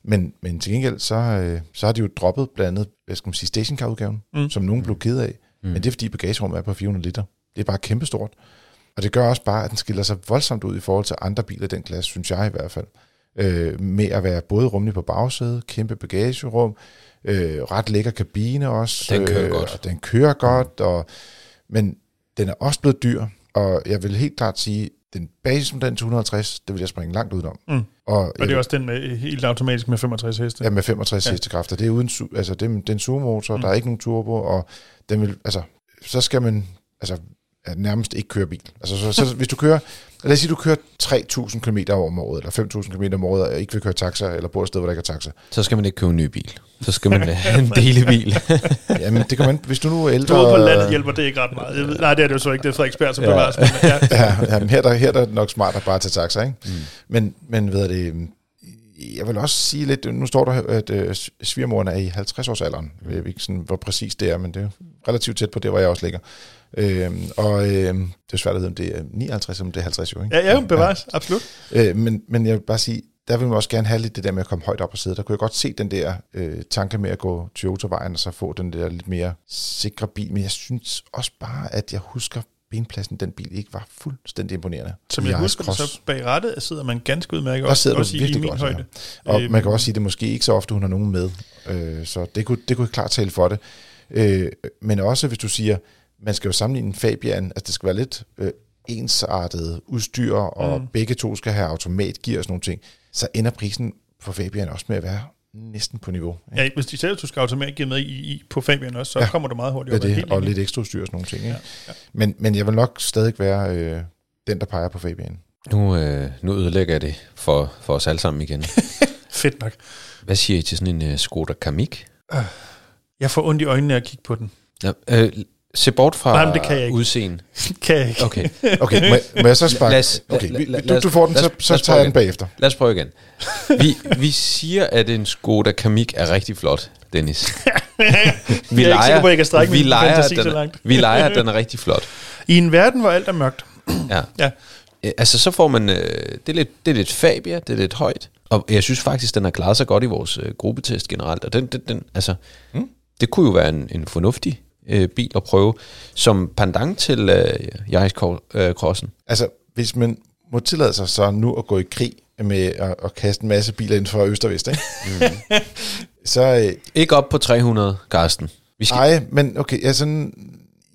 Men, men til gengæld, så, øh, så har de jo droppet blandt andet, hvad skal man sige, stationcar-udgaven, mm. som nogen blev ked af. Mm. Men det er fordi bagagerummet er på 400 liter. Det er bare kæmpestort. Og det gør også bare, at den skiller sig voldsomt ud i forhold til andre biler i den klasse, synes jeg i hvert fald. Øh, med at være både rummelig på bagsædet, kæmpe bagagerum, øh, ret lækker kabine også. Den kører øh, godt. Og den kører godt, og, men den er også blevet dyr. Og jeg vil helt klart sige, den basismodel til 150, det vil jeg springe langt udenom. Mm. Og, Og det er også den med helt automatisk med 65 heste. Ja, med 65 Ja. hestekræfter. Det er uden, altså det, er- det er en sugemotor, Mm. der er ikke nogen turbo, og den vil, altså, så skal man altså, nærmest ikke køre bil. Altså, så, så, hvis du kører, lad os sige, du kører 3.000 km om året, eller 5.000 km om året, og ikke vil køre taxa, eller bor et sted, hvor der ikke er taxa. Så skal man ikke købe en ny bil. Så skal man have en delebil. Jamen, det kan man, hvis du nu er ældre... Du på landet hjælper det ikke ret meget. Jeg ved, nej, det er det jo så ikke. Det er Frederiksberg, som Ja. ja. bevares. Men, ja. ja, jamen, her, der, her der er det nok smart at bare tage taxa, ikke? Mm. Men, men ved det, jeg vil også sige lidt, nu står der, at øh, svigermoren er i 50-årsalderen. Jeg ved ikke sådan, hvor præcis det er, men det er relativt tæt på det, hvor jeg også ligger. Øhm, og øh, det er svært at vide, om det er 59, eller om det er 50 jo, ikke? ja, ja, bevares. Absolut. Øh, men, men jeg vil bare sige, der vil man også gerne have lidt det der med at komme højt op og sidde. Der kunne jeg godt se den der øh, tanke med at gå Toyota-vejen og så få den der lidt mere sikre bil. Men jeg synes også bare, at jeg husker benpladsen den bil ikke var fuldstændig imponerende. Som jeg Ice husker Cross. så bag rattet sidder man ganske udmærket. Der Også, sidder du også i, i virkelig min godt, højde. Og Øhm, man kan også sige, at det måske ikke så ofte, hun har nogen med. Øh, så det kunne, det kunne klart tale for det. Øh, men også hvis du siger, man skal jo sammenligne en Fabian, altså det skal være lidt øh, ensartet udstyr, og Mm. begge to skal have automatgear og sådan nogle ting, så ender prisen for Fabian også med at være næsten på niveau. ikke? Ja, hvis de selv, du skal automat give med i, i, på Fabian også, så ja. Ja. kommer du meget hurtigt op. Det, helt og enig. lidt ekstra udstyr og sådan nogle ting. Ikke? Ja, ja. Men, men jeg vil nok stadig være øh, den, der peger på Fabian. Nu, øh, nu ødelægger jeg det for, for os alle sammen igen. Fedt nok. Hvad siger I til sådan en uh, Skoda Kamik? Jeg får ondt i øjnene af at kigge på den. Ja, øh, se bort fra Nej, men det kan jeg ikke. udseende. kan jeg ikke. Okay, Okay, må, jeg- må jeg så sparke? Lad os- okay, lad- vi- lad- du, du får den, lad os- så, så lad os tager jeg den bagefter. lad os prøve igen. Vi, vi siger, at en Skoda Kamik er rigtig flot, Dennis. Vi Jeg er ikke sikker på, at jeg kan strække vi leger, fantasi at så den, langt. vi leger, at den er rigtig flot. I en verden, hvor alt er mørkt. Ja. Ja. Øh, Altså, så får man... Øh, det, er lidt, det er lidt Fabia, det er lidt højt. Og jeg synes faktisk, den har klaret sig godt i vores øh, gruppetest generelt. Og den, den, den altså, mm. det kunne jo være en, en fornuftig øh, bil at prøve, som pendant til øh, Yaris øh, Crossen. Altså, hvis man må tillade sig så nu at gå i krig med at, at kaste en masse biler inden for øst og vest, ikke? Mm. så øh, Ikke op på 300, Karsten. Vi skal, ej, men okay, sådan,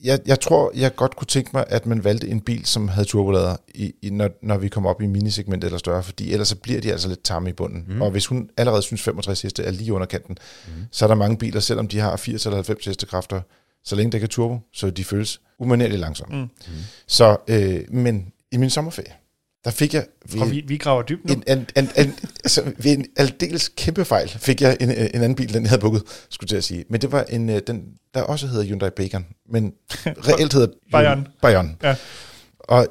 jeg, jeg tror, jeg godt kunne tænke mig, at man valgte en bil, som havde turbolader, i, i, når, når vi kommer op i minisegmentet eller større, fordi ellers så bliver de altså lidt tamme i bunden. Mm. Og hvis hun allerede synes 65 heste er lige under kanten, mm. så er der mange biler, selvom de har 80 eller 90 hestekræfter, så længe det kan turbo, så de føles umanerligt langsomme. Mm. Så, øh, men i min sommerferie, der fik jeg Og vi, vi graver dybt nu. en, en, en, en, altså, ved en aldeles kæmpe fejl fik jeg en, en anden bil, den jeg havde booket, skulle jeg til at sige. Men det var en, øh, den, der også hedder Hyundai Bacon, men reelt hedder Bayern. Bayern. Ja. Og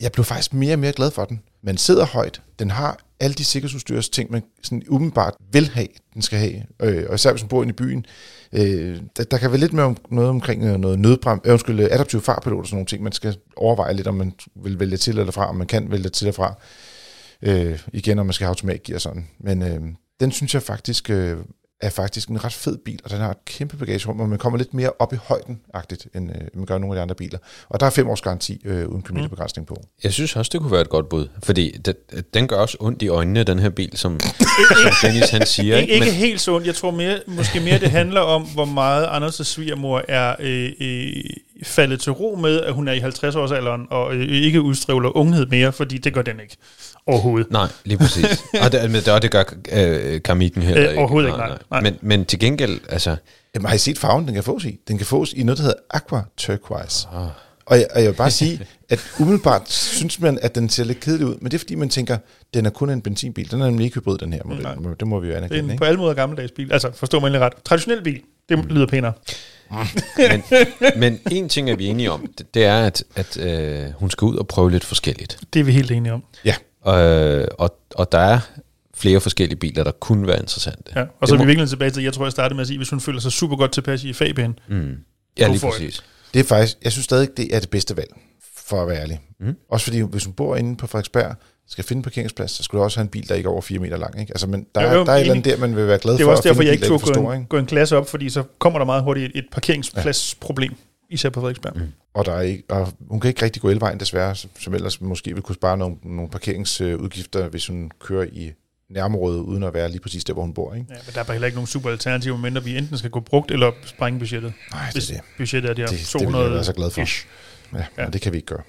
jeg blev faktisk mere og mere glad for den. Man sidder højt. Den har alle de sikkerhedsudstyrs ting, man sådan umiddelbart vil have, den skal have. Øh, og især hvis man bor inde i byen. Øh, der, der kan være lidt mere om, noget omkring øh, noget nødbrem, øh, undskyld, øh, adaptiv farpilot og sådan nogle ting. Man skal overveje lidt, om man vil vælge til eller fra, om man kan vælge til eller fra. Øh, igen, om man skal have automatgear og sådan. Men øh, den synes jeg faktisk øh, er faktisk en ret fed bil, og den har et kæmpe bagagerum, og man kommer lidt mere op i højden-agtigt, end øh, man gør nogle af de andre biler. Og der er fem års garanti øh, uden kilometerbegrænsning på. Jeg synes også, det kunne være et godt bud. Fordi det, den gør også ondt i øjnene, den her bil, som, som Dennis han siger. Ikke, Ikke? ikke helt så ondt. Jeg tror mere, måske mere, det handler om, hvor meget Anders' svigermor er øh, øh, faldet til ro med, at hun er i 50-årsalderen og øh, ikke udstrævler unghed mere, fordi det gør den ikke overhovedet. Nej, lige præcis. og, det, men det, og det gør øh, Kamikken heller Øh, ikke. overhovedet ikke, nej, nej. Men, men til gengæld, altså... Jamen, har I set farven, den kan fås i? Den kan fås i noget, der hedder aqua turquoise. Oh, Og jeg, og jeg vil bare sige, at umiddelbart synes man, at den ser lidt kedelig ud, men det er fordi, man tænker, den er kun en benzinbil. Den er nemlig ikke hybrid, den her model. Nej. Det må vi jo Det er anerkende, en ikke? på alle måder gammeldags bil. Altså, forstår mig endelig ret. Traditionel bil, det lyder pænere. men, men en ting er vi enige om, det, det er, at, at øh, hun skal ud og prøve lidt forskelligt. Det er vi helt enige om. Ja, Øh, og, og der er flere forskellige biler, der kunne være interessante. Ja. Og så er vi virkelig tilbage til, jeg tror, jeg startede med at sige, hvis hun føler sig super godt tilpas i Fabian. Mm. Ja, lige for it. præcis. det er faktisk, jeg synes stadig, det er det bedste valg, for at være ærlig. Mm. Også fordi, hvis hun bor inde på Frederiksberg, skal finde en parkeringsplads, så skulle du også have en bil, der ikke er over 4 meter lang. Ikke? Altså, men der, Jo, er, jo, der er et eller andet der, man vil være glad Det er for også at finde derfor, en jeg ikke tog er for gå, en, gå en klasse op, fordi så kommer der meget hurtigt et, et parkeringspladsproblem, især på Frederiksberg. Mm. Og, der er ikke, og hun kan ikke rigtig gå elvejen desværre, som ellers måske vil kunne spare nogle, nogle parkeringsudgifter, hvis hun kører i nærområdet, uden at være lige præcis der, hvor hun bor. Ikke? Ja, men der er bare heller ikke nogen super alternativer, medmindre vi enten skal gå brugt eller sprænge budgettet. Nej, det er det. budgettet er der Det, det 200 vil jeg være så glad for. ish. Ja. ja, men det kan vi ikke gøre.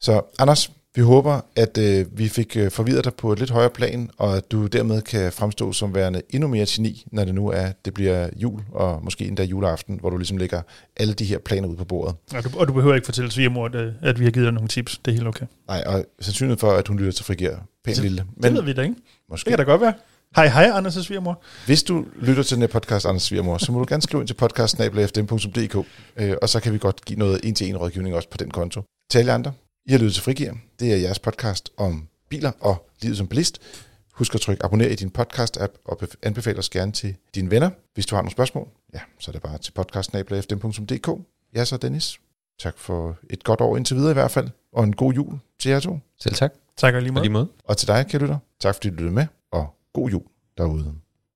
Så Anders, Vi håber, at øh, vi fik øh, forvirret dig på et lidt højere plan, og at du dermed kan fremstå som værende endnu mere geni, når det nu er, det bliver jul, og måske endda juleaften, hvor du ligesom lægger alle de her planer ud på bordet. Og du, og du behøver ikke fortælle svigermor, at, øh, at vi har givet dig nogle tips. Det er helt okay. Nej, og sandsynligheden for, at hun lytter til Frigir, pænt Det- lille. Men, det ved vi da ikke. Det måske. kan da godt være. Hej, hej, Anders' svigermor. Hvis du lytter til den her podcast, Anders Svigermor, så må du gerne skrive ind til podcast.fdm.dk, øh, og så kan vi godt give noget en-til-en rådgivning også på den konto. Til alle andre, I har lyttet til Frigir. Det er jeres podcast om biler og livet som bilist. Husk at trykke abonner i din podcast-app og bef- anbefale os gerne til dine venner. Hvis du har nogle spørgsmål, ja, så er det bare til podcast.fdm.dk. Jeg så Dennis. Tak for et godt år indtil videre i hvert fald, og en god jul til jer to. Selv tak. Tak og lige måde. lige måde. Og til dig, kære lytter, tak fordi du lyttede med, og god jul derude.